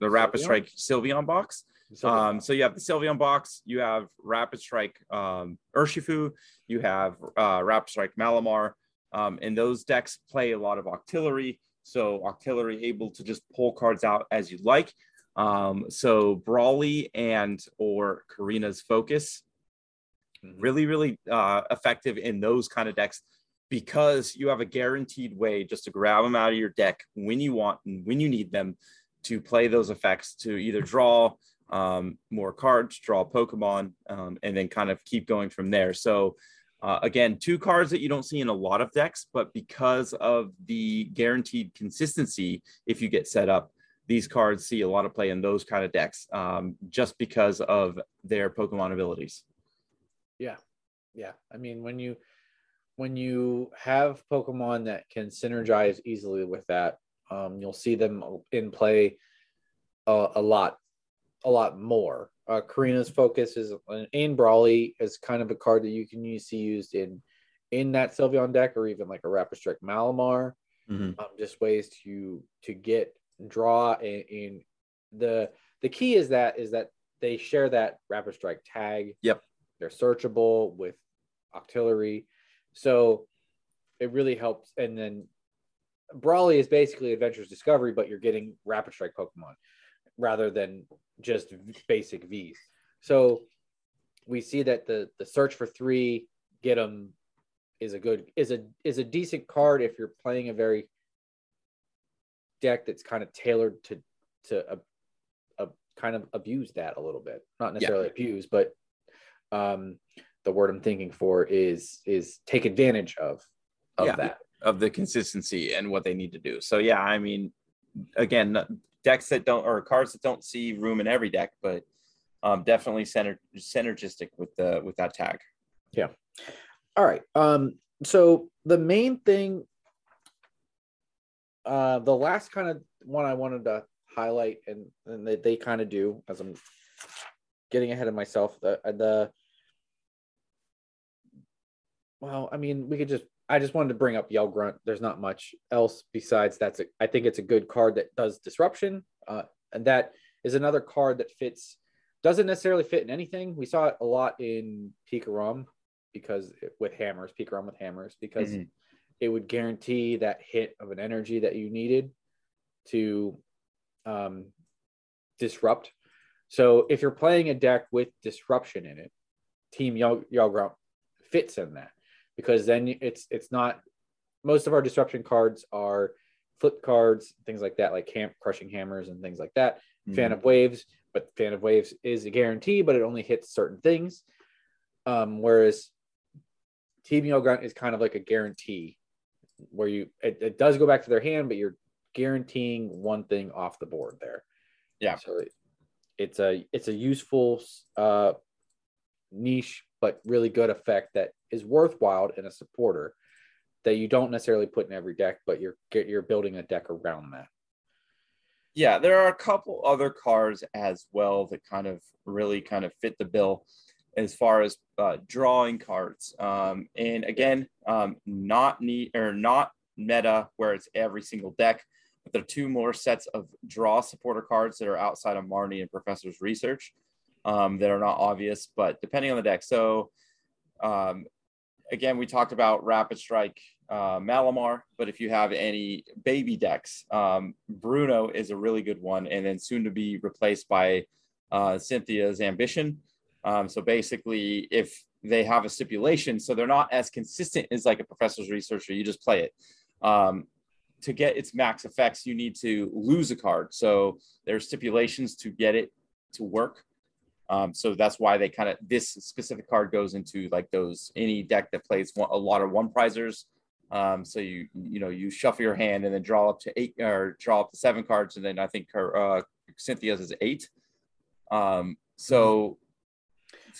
the Rapid Sylveon? Strike Sylveon box. Um, so you have the Sylveon box, you have Rapid Strike um, Urshifu, you have uh, Rapid Strike Malamar, um, and those decks play a lot of Octillery. So Octillery able to just pull cards out as you like. Um, so Brawly and or Korrina's Focus, mm-hmm. really, really uh, effective in those kind of decks because you have a guaranteed way just to grab them out of your deck when you want and when you need them to play those effects to either draw um, more cards, draw Pokemon, um, and then kind of keep going from there. So uh, again, two cards that you don't see in a lot of decks, but because of the guaranteed consistency, if you get set up, these cards see a lot of play in those kind of decks um, just because of their Pokemon abilities. Yeah, yeah. I mean, when you when you have Pokemon that can synergize easily with that, um, you'll see them in play a, a lot, a lot more uh, Korrina's focus is in Brawly is kind of a card that you can use, see used in in that Sylveon deck or even like a Rapid Strike Malamar. Mm-hmm. Um, just ways to to get draw in, in the the key is that is that they share that Rapid Strike tag. Yep, they're searchable with Octillery, so it really helps. And then Brawly is basically Adventurer's Discovery, but you're getting Rapid Strike Pokemon rather than just basic V's. So we see that the the search for three, get them is a good is a is a decent card if you're playing a very deck that's kind of tailored to to a, a kind of abuse that a little bit. Not necessarily yeah. abuse, but um the word I'm thinking for is is take advantage of of yeah, that of the consistency and what they need to do. So yeah, I mean, again, decks that don't or cards that don't see room in every deck, but um, definitely center, synergistic with the with that tag. Yeah. All right. Um, so the main thing, uh, the last kind of one I wanted to highlight, and and they, they kind of do as I'm getting ahead of myself. The the well, I mean, we could just I just wanted to bring up Yell Grunt. There's not much else besides that's. A, I think it's a good card that does disruption, uh, and that is another card that fits. Doesn't necessarily fit in anything. We saw it a lot in Pikarom because it, with hammers, Pikarom with hammers, because mm-hmm. It would guarantee that hit of an energy that you needed to um, disrupt. So if you're playing a deck with disruption in it, Team Grunt fits in that because then it's it's not most of our disruption cards are flip cards, things like that, like camp crushing hammers and things like that. Mm-hmm. Fan of waves, but fan of waves is a guarantee, but it only hits certain things. Um, whereas TBO grunt is kind of like a guarantee where you it, it does go back to their hand, but you're guaranteeing one thing off the board there. Yeah. So it, it's a it's a useful uh niche but really good effect that is worthwhile in a supporter that you don't necessarily put in every deck, but you're you're building a deck around that. Yeah, there are a couple other cards as well that kind of really kind of fit the bill as far as uh, drawing cards. Um, and again, um, not neat or not meta where it's every single deck, but there are two more sets of draw supporter cards that are outside of Marnie and Professor's research um, that are not obvious, but depending on the deck. So um, again, we talked about Rapid Strike uh, Malamar, but if you have any baby decks, um, Bruno is a really good one, and then soon to be replaced by uh, Cynthia's Ambition. Um, so basically, if they have a stipulation, so they're not as consistent as like a professor's researcher, you just play it. Um, to get its max effects, you need to lose a card. So there's stipulations to get it to work. Um, so that's why they kind of this specific card goes into like those any deck that plays one, a lot of one prizers. Um, so you you know you shuffle your hand and then draw up to eight or draw up to seven cards, and then I think her uh, Cynthia's is eight. Um, so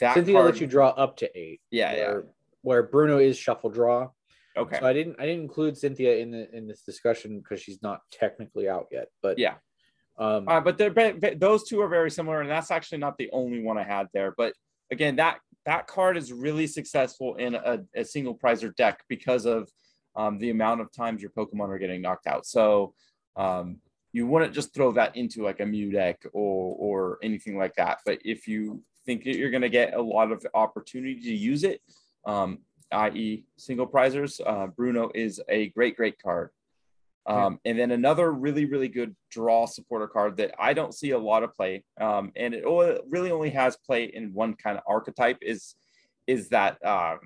that Cynthia card, lets you draw up to eight. Yeah, where, yeah. Where Bruno is shuffle draw. Okay. So I didn't I didn't include Cynthia in the in this discussion because she's not technically out yet. But yeah. Um, uh, but they're those two are very similar, and that's actually not the only one I had there. But again, that that card is really successful in a, a single prizer deck because of um, the amount of times your Pokemon are getting knocked out. So um, you wouldn't just throw that into like a Mew deck or or anything like that. But if you think that you're going to get a lot of opportunity to use it, um, i.e., single prizers, uh, Bruno is a great, great card. Um, and then another really, really good draw supporter card that I don't see a lot of play, um, and it really only has play in one kind of archetype is is that um,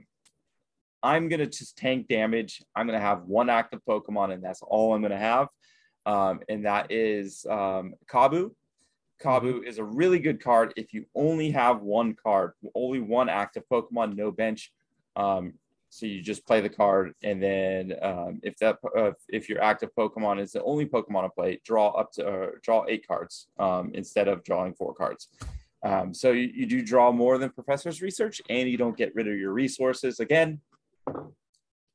I'm gonna just tank damage. I'm gonna have one active Pokemon, and that's all I'm gonna have, um, and that is um, Kabu. Kabu is a really good card if you only have one card, only one active Pokemon, no bench. Um, so you just play the card, and then um, if that uh, if your active Pokemon is the only Pokemon to play, draw up to uh, draw eight cards um, instead of drawing four cards. Um, so you, you do draw more than Professor's Research, and you don't get rid of your resources. Again,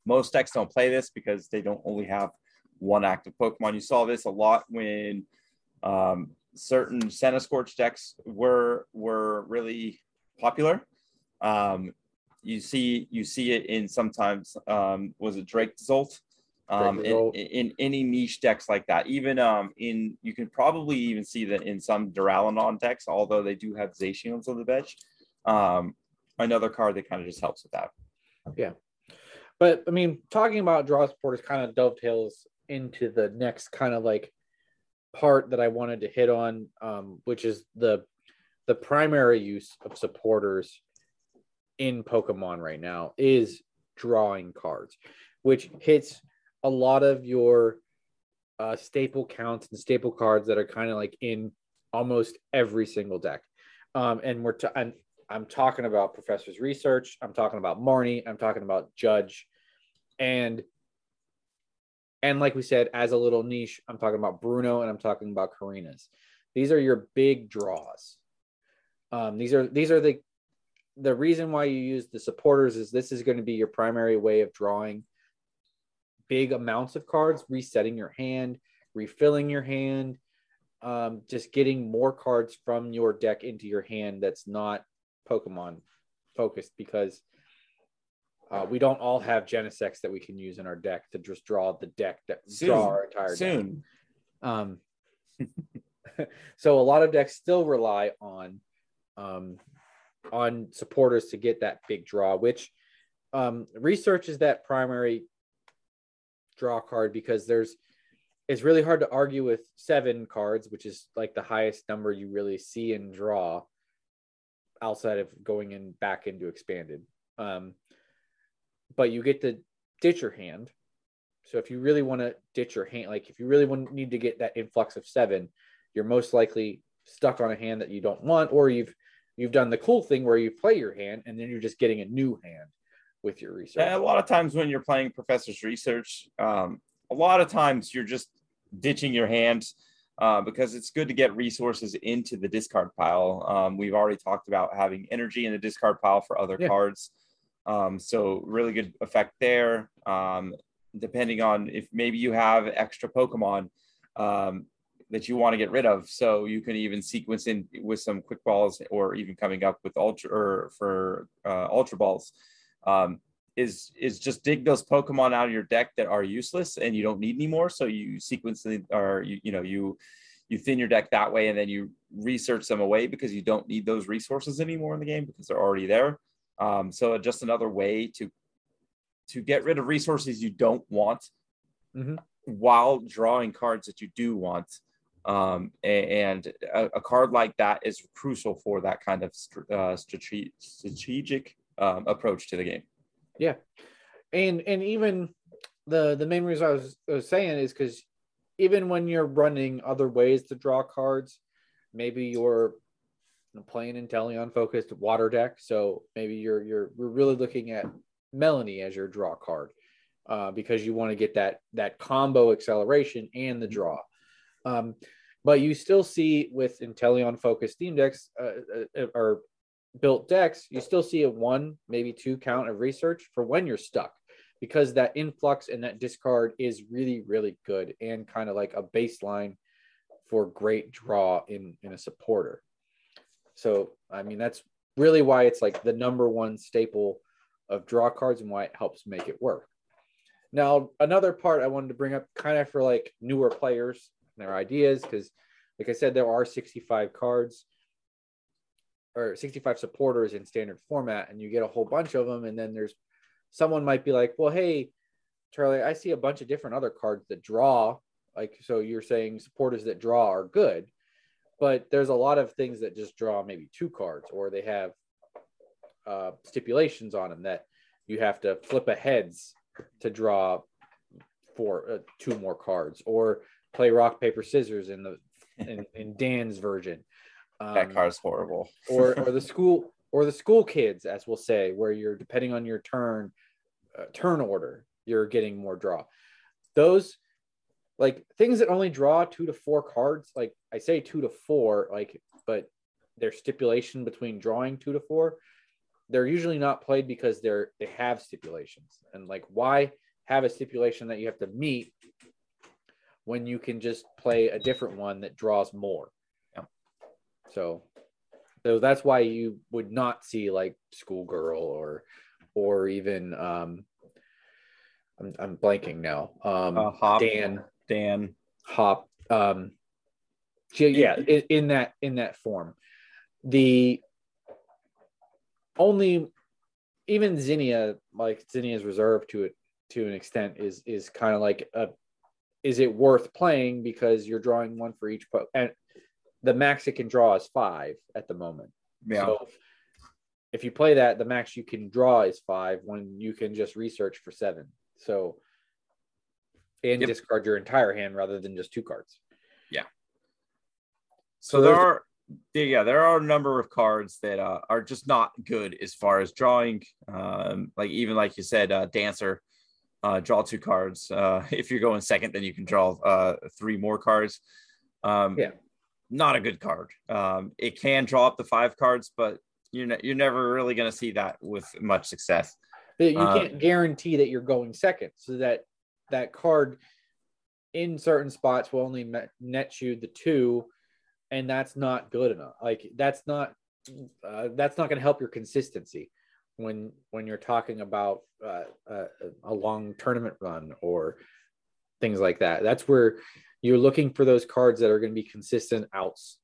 most decks don't play this because they don't only have one active Pokemon. You saw this a lot when um, certain Centiskorch decks were were really popular. Um, you see you see it in sometimes um, was it Dracozolt um, in, in, any niche decks like that. Even um, in you can probably even see that in some Duraludon decks, although they do have Zacians on the bench. Um, another card that kind of just helps with that. Yeah, but I mean, talking about draw support is kind of dovetails into the next kind of like part that I wanted to hit on, um, which is the the primary use of supporters in Pokemon right now is drawing cards, which hits a lot of your uh, staple counts and staple cards that are kind of like in almost every single deck. Um, and we're t- I'm, I'm talking about Professor's Research. I'm talking about Marnie. I'm talking about Judge, and and like we said, as a little niche, I'm talking about Bruno and I'm talking about Korrina's. These are your big draws. Um, these are these are the the reason why you use the supporters is this is going to be your primary way of drawing big amounts of cards, resetting your hand, refilling your hand, um, just getting more cards from your deck into your hand that's not Pokemon focused because uh, we don't all have Genesects that we can use in our deck to just draw the deck that soon, draw our entire soon. Deck. Um, *laughs* so a lot of decks still rely on um, on supporters to get that big draw, which um, research is that primary draw card because there's it's really hard to argue with seven cards, which is like the highest number you really see in draw outside of going in back into expanded. Um, but you get to ditch your hand. So if you really want to ditch your hand, like if you really want need to get that influx of seven, you're most likely stuck on a hand that you don't want, or you've you've done the cool thing where you play your hand and then you're just getting a new hand with your research. a lot of times when you're playing Professor's Research, um, a lot of times you're just ditching your hand uh, because it's good to get resources into the discard pile. Um, we've already talked about having energy in the discard pile for other Yeah. cards. Um, so really good effect there. Um, depending on if maybe you have extra Pokemon um, that you want to get rid of, so you can even sequence in with some quick balls or even coming up with ultra or for uh, ultra balls. Um, is is just dig those Pokemon out of your deck that are useless and you don't need anymore. So you sequence the, or you you know you you thin your deck that way and then you research them away because you don't need those resources anymore in the game because they're already there. Um, so just another way to to get rid of resources you don't want Mhm. while drawing cards that you do want. Um, and a, a card like that is crucial for that kind of uh, strate- strategic um, approach to the game. Yeah, and and even the the main reason I was, I was saying is because even when you're running other ways to draw cards, maybe you're playing Inteleon focused water deck, so maybe you're you're we're really looking at Melony as your draw card uh, because you want to get that that combo acceleration and the draw. Um, but you still see with Inteleon focused Steam decks uh, uh, or built decks, you still see a one, maybe two count of research for when you're stuck because that influx and that discard is really, really good and kind of like a baseline for great draw in, in a supporter. So, I mean, that's really why it's like the number one staple of draw cards and why it helps make it work. Now, another part I wanted to bring up kind of for like newer players and their ideas, because like I said, there are 65 cards or 65 supporters in standard format and you get a whole bunch of them and then there's someone might be like well hey charlie i see a bunch of different other cards that draw like so you're saying supporters that draw are good but there's a lot of things that just draw maybe two cards or they have uh, stipulations on them that you have to flip a heads to draw four uh, two more cards or play rock paper scissors in the in, *laughs* in dan's version that Um, card's horrible. or *laughs* or the school or the school kids as we'll say where you're depending on your turn uh, turn order you're getting more draw those like things that only draw two to four cards like i say two to four like but their stipulation between drawing two to four they're usually not played because they're they have stipulations. And like why have a stipulation that you have to meet when you can just play a different one that draws more? Yeah. so so that's why you would not see like schoolgirl or or even um i'm, I'm blanking now. Um Uh, dan Dan. hop um yeah in, in that in that form the only even zinnia like zinnia's resolve to it to an extent is is kind of like a is it worth playing because you're drawing one for each po- and the max it can draw is five at the moment Yeah. so if you play that the max you can draw is five when you can just research for seven so and Yep. discard your entire hand rather than just two cards So, So there are, yeah, there are a number of cards that uh, are just not good as far as drawing. Um, like even like you said, uh, Dancer, uh, draw two cards. Uh, *laughs* if you're going second, then you can draw uh, three more cards. Um, Yeah. not a good card. Um, it can draw up to five cards, but you're ne- you're never really going to see that with much success. You Uh, can't guarantee that you're going second so that that card in certain spots will only net you the two and that's not good enough. Like that's not uh, that's not going to help your consistency when when you're talking about uh, uh, a long tournament run or things like that. That's where you're looking for those cards that are going to be consistent outs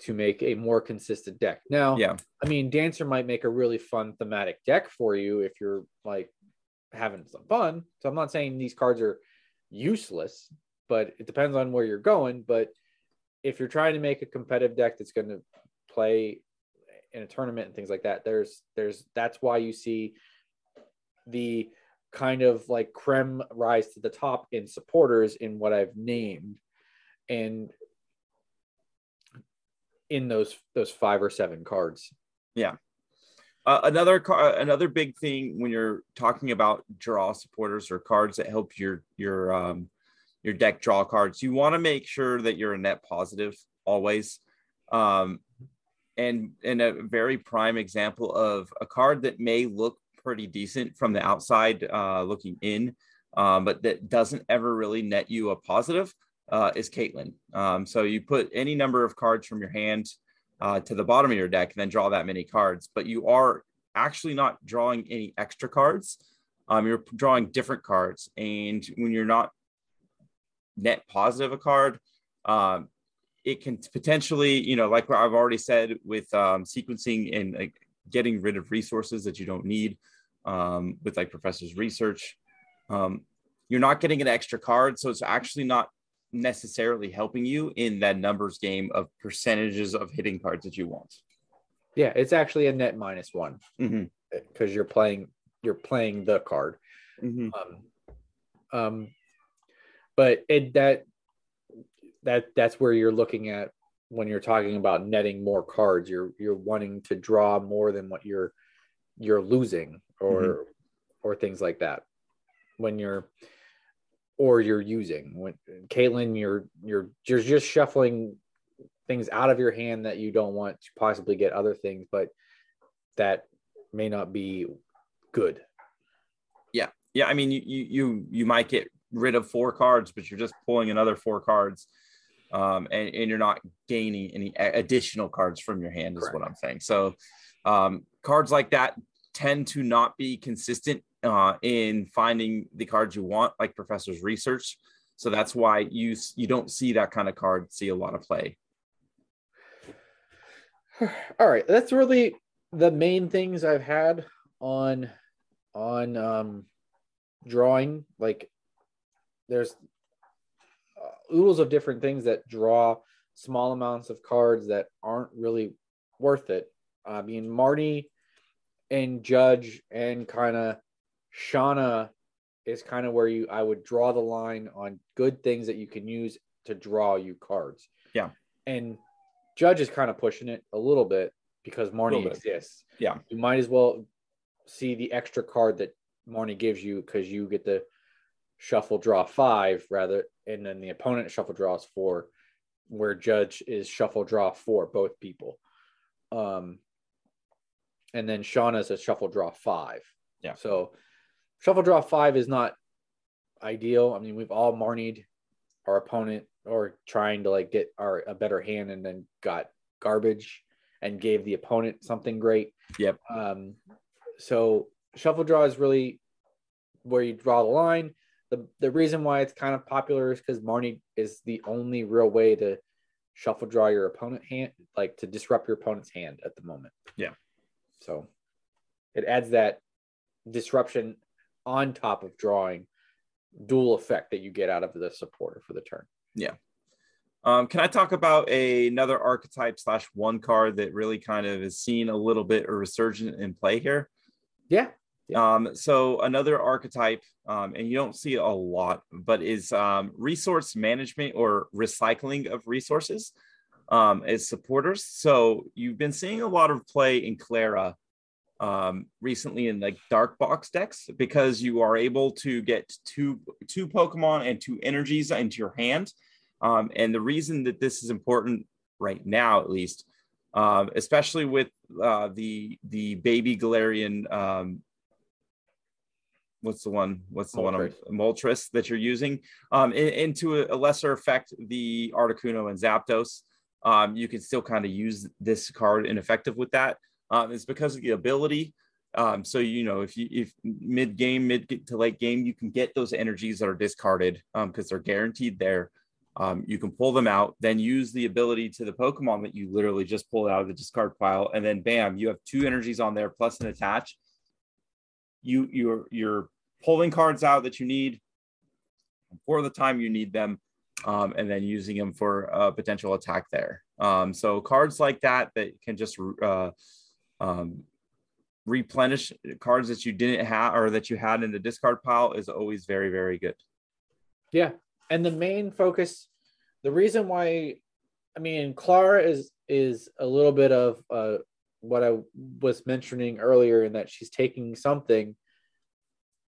to make a more consistent deck. Now Yeah. I mean, Dancer might make a really fun thematic deck for you if you're like having some fun. So I'm not saying these cards are useless, but it depends on where you're going. But if you're trying to make a competitive deck that's going to play in a tournament and things like that, there's there's that's why you see the kind of like creme rise to the top in supporters in what I've named. And in those those five or seven cards. Uh, another car, another big thing when you're talking about draw supporters or cards that help your your um, your deck draw cards, you want to make sure that you're a net positive always. Um, and and a very prime example of a card that may look pretty decent from the outside uh, looking in, um, but that doesn't ever really net you a positive uh, is Caitlin. Um, so you put any number of cards from your hand uh, to the bottom of your deck and then draw that many cards, but you are actually not drawing any extra cards. Um, you're drawing different cards. And when you're not net positive a card, um, it can potentially, you know, like I've already said with um, sequencing and like, getting rid of resources that you don't need um, with like professor's research. Um, you're not getting an extra card, so it's actually not necessarily helping you in that numbers game of percentages of hitting cards that you want. Yeah, it's actually a net minus one because Mm-hmm. you're playing you're playing the card. Mm-hmm. Um, um, but it that that that's where you're looking at when you're talking about netting more cards. You're you're wanting to draw more than what you're you're losing or or things like that. When you're or you're using when Caitlin, you're you're you're just shuffling things out of your hand that you don't want to possibly get other things, but that may not be good. Yeah, yeah. I mean, you you you you might get rid of four cards, but you're just pulling another four cards, um, and, and you're not gaining any additional cards from your hand. Is what I'm saying. So, um, cards like that tend to not be consistent uh, in finding the cards you want, like Professor's research. So that's why you you don't see that kind of card see a lot of play. *sighs* all right that's really the main things i've had on on um drawing like there's uh, oodles of different things that draw small amounts of cards that aren't really worth it i mean marnie and judge and kind of shauna is kind of where you i would draw the line on good things that you can use to draw you cards Yeah. and Judge is kind of pushing it a little bit because Marnie bit. exists. Yeah. You might as well see the extra card that Marnie gives you because you get to shuffle draw five rather, and then the opponent shuffle draws four, where Judge is shuffle draw four, both people. Um, and then Shauna's a shuffle draw five. Yeah. So shuffle draw five is not ideal. I mean, we've all Marnied our opponent or trying to like get our a better hand and then got garbage and gave the opponent something great. Yep. Um, so shuffle draw is really where you draw the line. The the reason why it's kind of popular is because Marnie is the only real way to shuffle draw your opponent hand, like to disrupt your opponent's hand at the moment. Yeah. So it adds that disruption on top of drawing dual effect that you get out of the supporter for the turn. Yeah. Um, can I talk about a, another archetype slash one card that really kind of is seen a little bit a resurgent in play here? Yeah. Um, so another archetype, um, and you don't see a lot, but is um, resource management or recycling of resources um, as supporters. So you've been seeing a lot of play in Klara um, recently in like dark box decks because you are able to get two two Pokemon and two energies into your hand. Um, and the reason that this is important right now, at least, um, especially with uh, the the baby Galarian, um, what's the one? What's the one? Moltres. I'm- Moltres that you're using, um, in, into a, a lesser effect, the Articuno and Zapdos. Um, you can still kind of use this card ineffective with that. Um, it's because of the ability. Um, so you know, if you if mid game, mid to late game, you can get those energies that are discarded because they're guaranteed there. Um, you can pull them out, then use the ability to the Pokemon that you literally just pulled out of the discard pile, and then bam, you have two energies on there plus an attach. You you're you're pulling cards out that you need for the time you need them, um, and then using them for a potential attack there. Um, so cards like that that can just uh, um, replenish cards that you didn't have or that you had in the discard pile is always very very good. Yeah. And the main focus, the reason why, I mean, Klara is is a little bit of a what I was mentioning earlier, in that she's taking something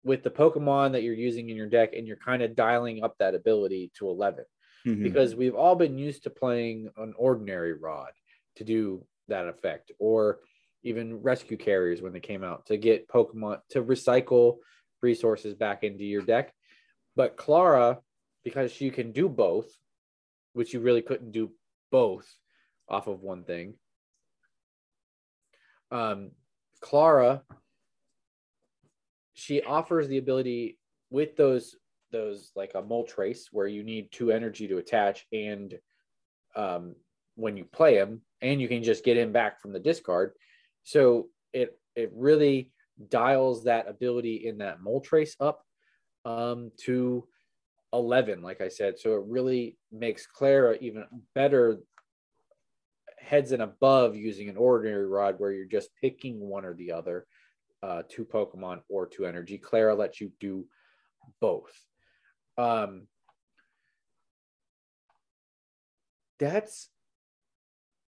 with the Pokemon that you're using in your deck, and you're kind of dialing up that ability to 11 Mhm. because we've all been used to playing an ordinary rod to do that effect, or even rescue carriers when they came out to get Pokemon to recycle resources back into your deck. But Klara, because she can do both, which you really couldn't do both off of one thing. Um, Klara, she offers the ability with those those like a Moltres where you need two energy to attach and um, when you play him and you can just get him back from the discard so it it really dials that ability in that Moltres up um, to 11 like i said. So it really makes klara even better heads and above using an ordinary rod where you're just picking one or the other uh, two pokemon or two energy. Klara lets you do both. Um, that's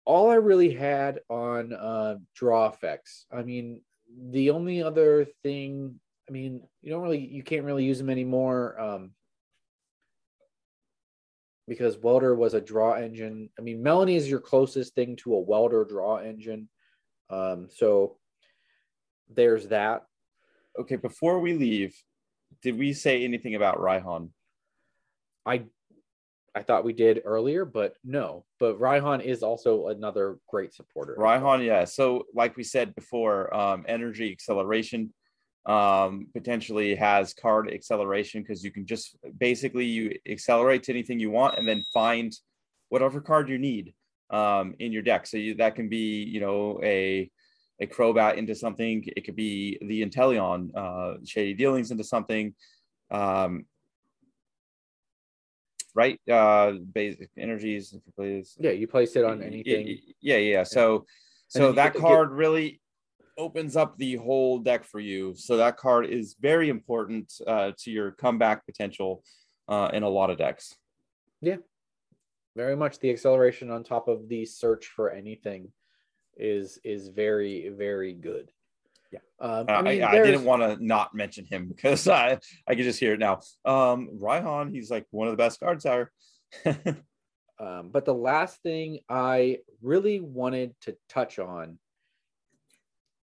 all I really had on uh, draw effects. I mean, the only other thing, I mean, you don't really, you can't really use them anymore um, because Welder was a draw engine. I mean, Melony is your closest thing to a Welder draw engine. Um, so there's that. Okay, before we leave, did we say anything about Raihan? I I thought we did earlier, but no. But Raihan is also another great supporter. Raihan, yeah. So, like we said before, um, energy acceleration um, potentially has card acceleration because you can just basically you accelerate to anything you want and then find whatever card you need um, in your deck. So you, that can be, you know, a a Crobat into something. It could be the Inteleon, uh, Shady Dealings into something. Um, right? Uh, basic energies, if you please. Yeah, you place it on anything. y- Yeah, yeah. So, so that get card really opens up the whole deck for you. So that card is very important uh, to your comeback potential uh, in a lot of decks. Yeah, very much the acceleration on top of the search for anything is is very very good Yeah. um, Uh, I, mean, I, there's- didn't want to not mention him *laughs* because I I can just hear it now. Um, Raihan, he's like one of the best cards ever. *laughs* um, but the last thing i really wanted to touch on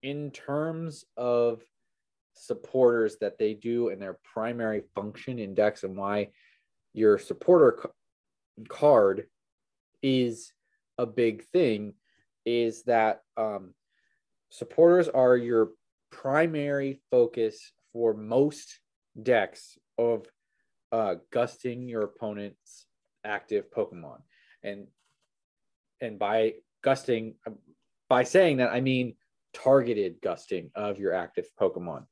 in terms of supporters that they do and their primary function in decks and why your supporter c- card is a big thing is that um, supporters are your primary focus for most decks of uh, gusting your opponent's active Pokemon, and and by gusting, by saying that I mean targeted gusting of your active Pokemon,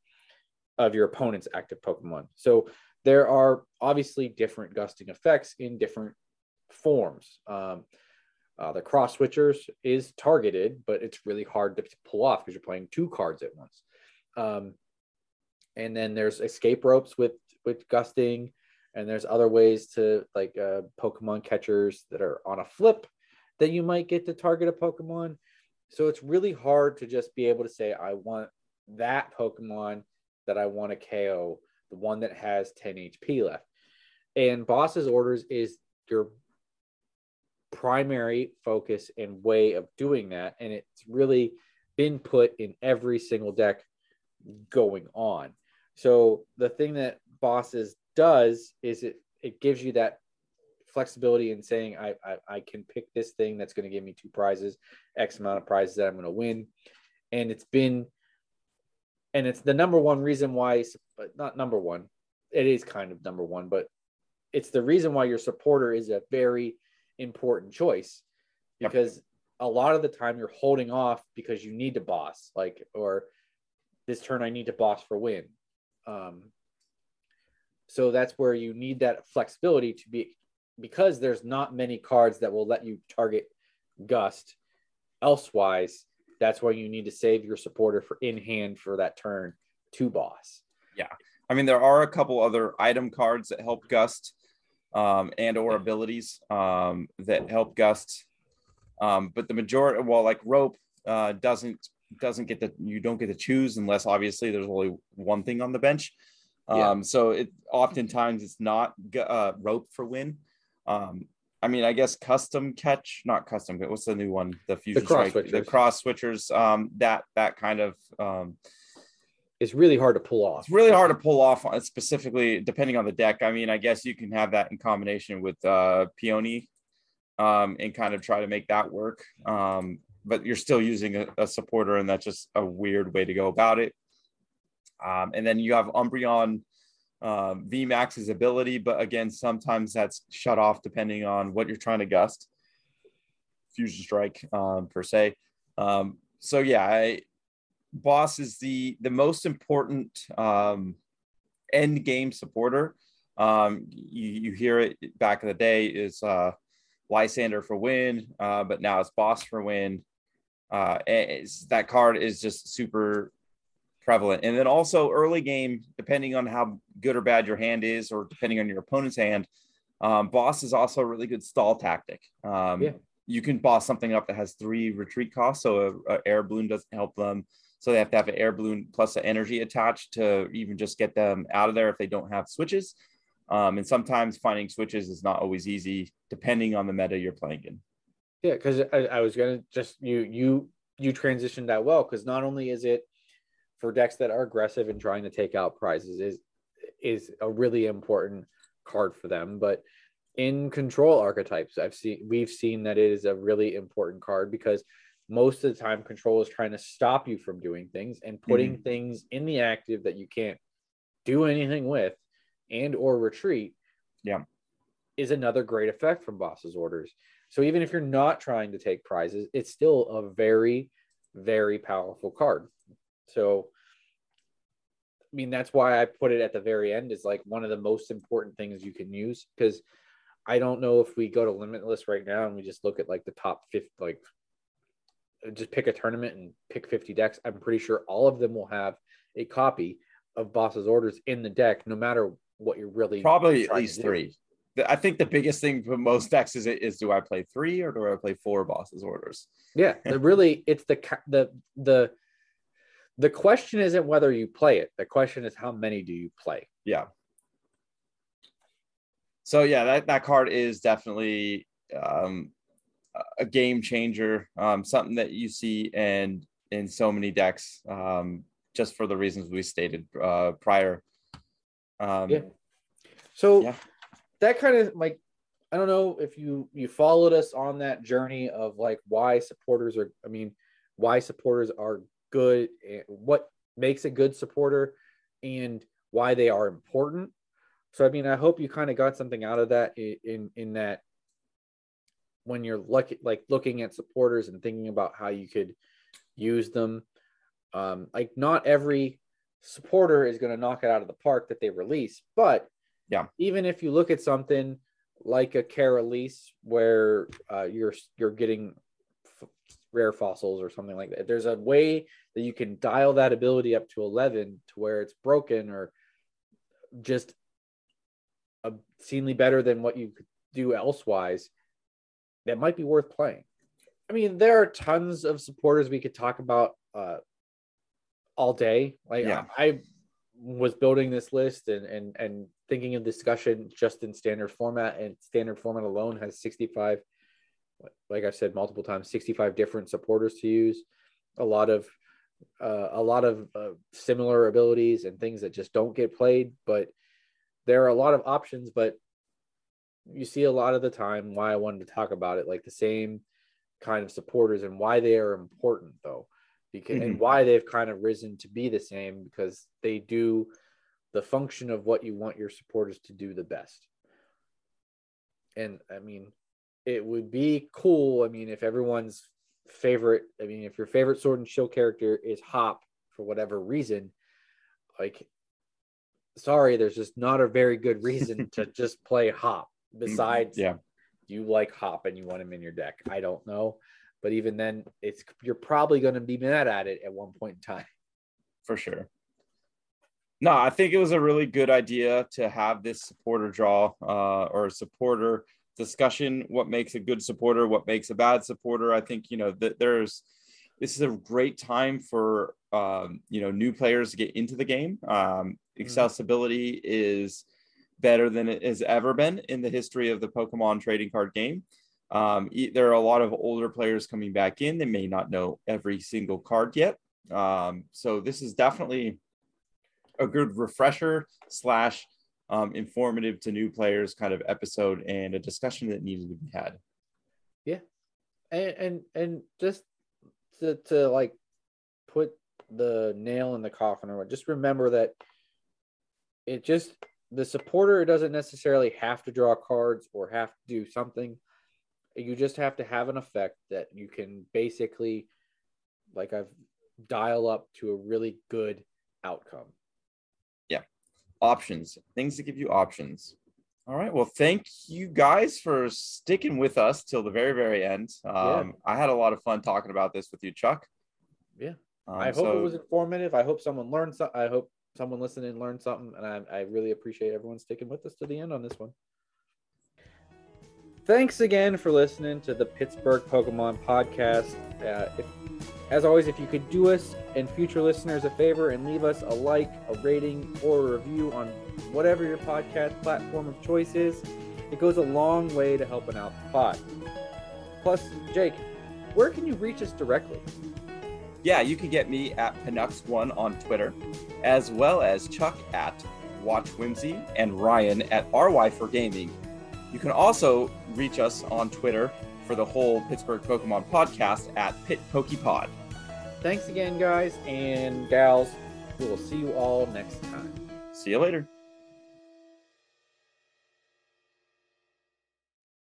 of your opponent's active Pokemon. So there are obviously different gusting effects in different forms. Um, uh, the cross switchers is targeted, but it's really hard to pull off because you're playing two cards at once. Um, and then there's escape ropes with with gusting, and there's other ways to like uh, Pokemon catchers that are on a flip that you might get to target a Pokemon. So it's really hard to just be able to say I want that Pokemon that I want to KO, the one that has 10 HP left. And boss's orders is your primary focus and way of doing that. And it's really been put in every single deck going on. So the thing that bosses does is it it gives you that flexibility in saying I I, I can pick this thing that's going to give me two prizes, X amount of prizes that I'm going to win, and it's been and it's the number one reason why but not number one it is kind of number one but it's the reason why your supporter is a very important choice Yep. because a lot of the time you're holding off because you need to boss like or this turn i need to boss for win. Um, so that's where you need that flexibility to be because there's not many cards that will let you target gust elsewise that's why you need to save your supporter for in hand for that turn to boss. Yeah. I mean, there are a couple other item cards that help Gust um, and or abilities um, that help Gust. Um, but the majority, well, like Rope uh, doesn't doesn't get the you don't get to choose unless obviously there's only one thing on the bench. Um, Yeah. so it oftentimes it's not uh, rope for win. Um, I mean, I guess custom catch, not custom. But what's the new one? The fusion cross strike, the cross switchers. Um, that that kind of um, It's really hard to pull off. it's really hard to pull off specifically depending on the deck. I mean, I guess you can have that in combination with uh peony um and kind of try to make that work. Um, but you're still using a, a supporter, and that's just a weird way to go about it. Um, and then you have Umbreon um, VMAX's ability, but again, sometimes that's shut off depending on what you're trying to gust. Fusion Strike, um, per se. Um, so yeah, I, boss is the the most important um, end game supporter. Um, you, you hear it back in the day is uh, Lysander for win, uh, but now it's boss for win. Uh, that card is just super prevalent. And then also early game, depending on how good or bad your hand is, or depending on your opponent's hand, um, boss is also a really good stall tactic. Um, Yeah. You can boss something up that has three retreat costs, so a, a air balloon doesn't help them. So they have to have an air balloon plus the energy attached to even just get them out of there if they don't have switches. Um, and sometimes finding switches is not always easy, depending on the meta you're playing in. Yeah, because I, I was gonna just you you you transitioned that well because not only is it for decks that are aggressive and trying to take out prizes is is a really important card for them, but in control archetypes, I've seen we've seen that it is a really important card because most of the time control is trying to stop you from doing things and putting mm-hmm. things in the active that you can't do anything with and or retreat Yeah. is another great effect from boss's orders. So even if you're not trying to take prizes it's still a very very powerful card. So i mean that's why i put it at the very end is like one of the most important things you can use because i don't know if we go to limitless right now and we just look at like the top 50 like just pick a tournament and pick 50 decks i'm pretty sure all of them will have a copy of boss's orders in the deck no matter what you're really Probably at least three. I think the biggest thing for most decks is is do I play three or do I play four Boss's orders? Yeah, *laughs* really it's the the the the question isn't whether you play it. The question is how many do you play? Yeah. So yeah, that, that card is definitely um, a- game changer. Um, something that you see and in so many decks, um, just for the reasons we stated uh, prior. Um, Yeah. So Yeah. that kind of like I don't know if you you followed us on that journey of like why supporters are I mean why supporters are good what makes a good supporter and why they are important. So I mean I hope you kind of got something out of that i- in in that when you're lucky like looking at supporters and thinking about how you could use them um like not every supporter is going to knock it out of the park that they release but Yeah. even if you look at something like a Cara Liss where uh, you're you're getting f- rare fossils or something like that there's a way that you can dial that ability up to 11 to where it's broken or just obscenely better than what you could do elsewise that might be worth playing. I mean there are tons of supporters we could talk about uh, all day. Like Yeah. I, I was building this list and and and thinking of discussion just in standard format and standard format alone has 65 like i've said multiple times 65 different supporters to use. A lot of uh, a lot of uh, similar abilities and things that just don't get played but there are a lot of options but you see a lot of the time why i wanted to talk about it like the same kind of supporters and why they are important though because and mm-hmm. why they've kind of risen to be the same because they do the function of what you want your supporters to do the best. And i mean it would be cool i mean if everyone's favorite i mean if your favorite sword and shield character is hop for whatever reason like sorry there's just not a very good reason to *laughs* just play hop besides Yeah. you like hop and you want him in your deck i don't know but even then it's you're probably going to be mad at it at one point in time for sure. No, I think it was a really good idea to have this supporter draw uh, or supporter discussion. What makes a good supporter? What makes a bad supporter? I think you know that there's this is a great time for um, you know new players to get into the game. Um, accessibility mm-hmm. is better than it has ever been in the history of the Pokemon trading card game. Um, there are a lot of older players coming back in. They may not know every single card yet. Um, so this is definitely a good refresher slash um, informative to new players kind of episode and a discussion that needed to be had. Yeah, and and and just to to like put the nail in the coffin or what, just remember that it just the supporter doesn't necessarily have to draw cards or have to do something. You just have to have an effect that you can basically, like I've dial up to a really good outcome. Yeah. Options, things to give you options. All right. Well, thank you guys for sticking with us till the very, very end. Um, yeah. I had a lot of fun talking about this with you, Chuck. Yeah. Um, I hope so... it was informative. I hope someone learned something. I hope someone listening learned something, and I, I really appreciate everyone sticking with us to the end on this one. Thanks again for listening to the Pittsburgh Pokemon Podcast. Uh, if, as always, if you could do us and future listeners a favor and leave us a like, a rating, or a review on whatever your podcast platform of choice is, it goes a long way to helping out the pod. Plus, Jake, where can you reach us directly? Yeah, you can get me at Panux1 on Twitter, as well as Chuck at Watch Whimsy and Ryan at RY for Gaming. You can also reach us on Twitter for the whole Pittsburgh Pokemon podcast at Pit Pokepod. Thanks again, guys and gals. We will see you all next time. See you later.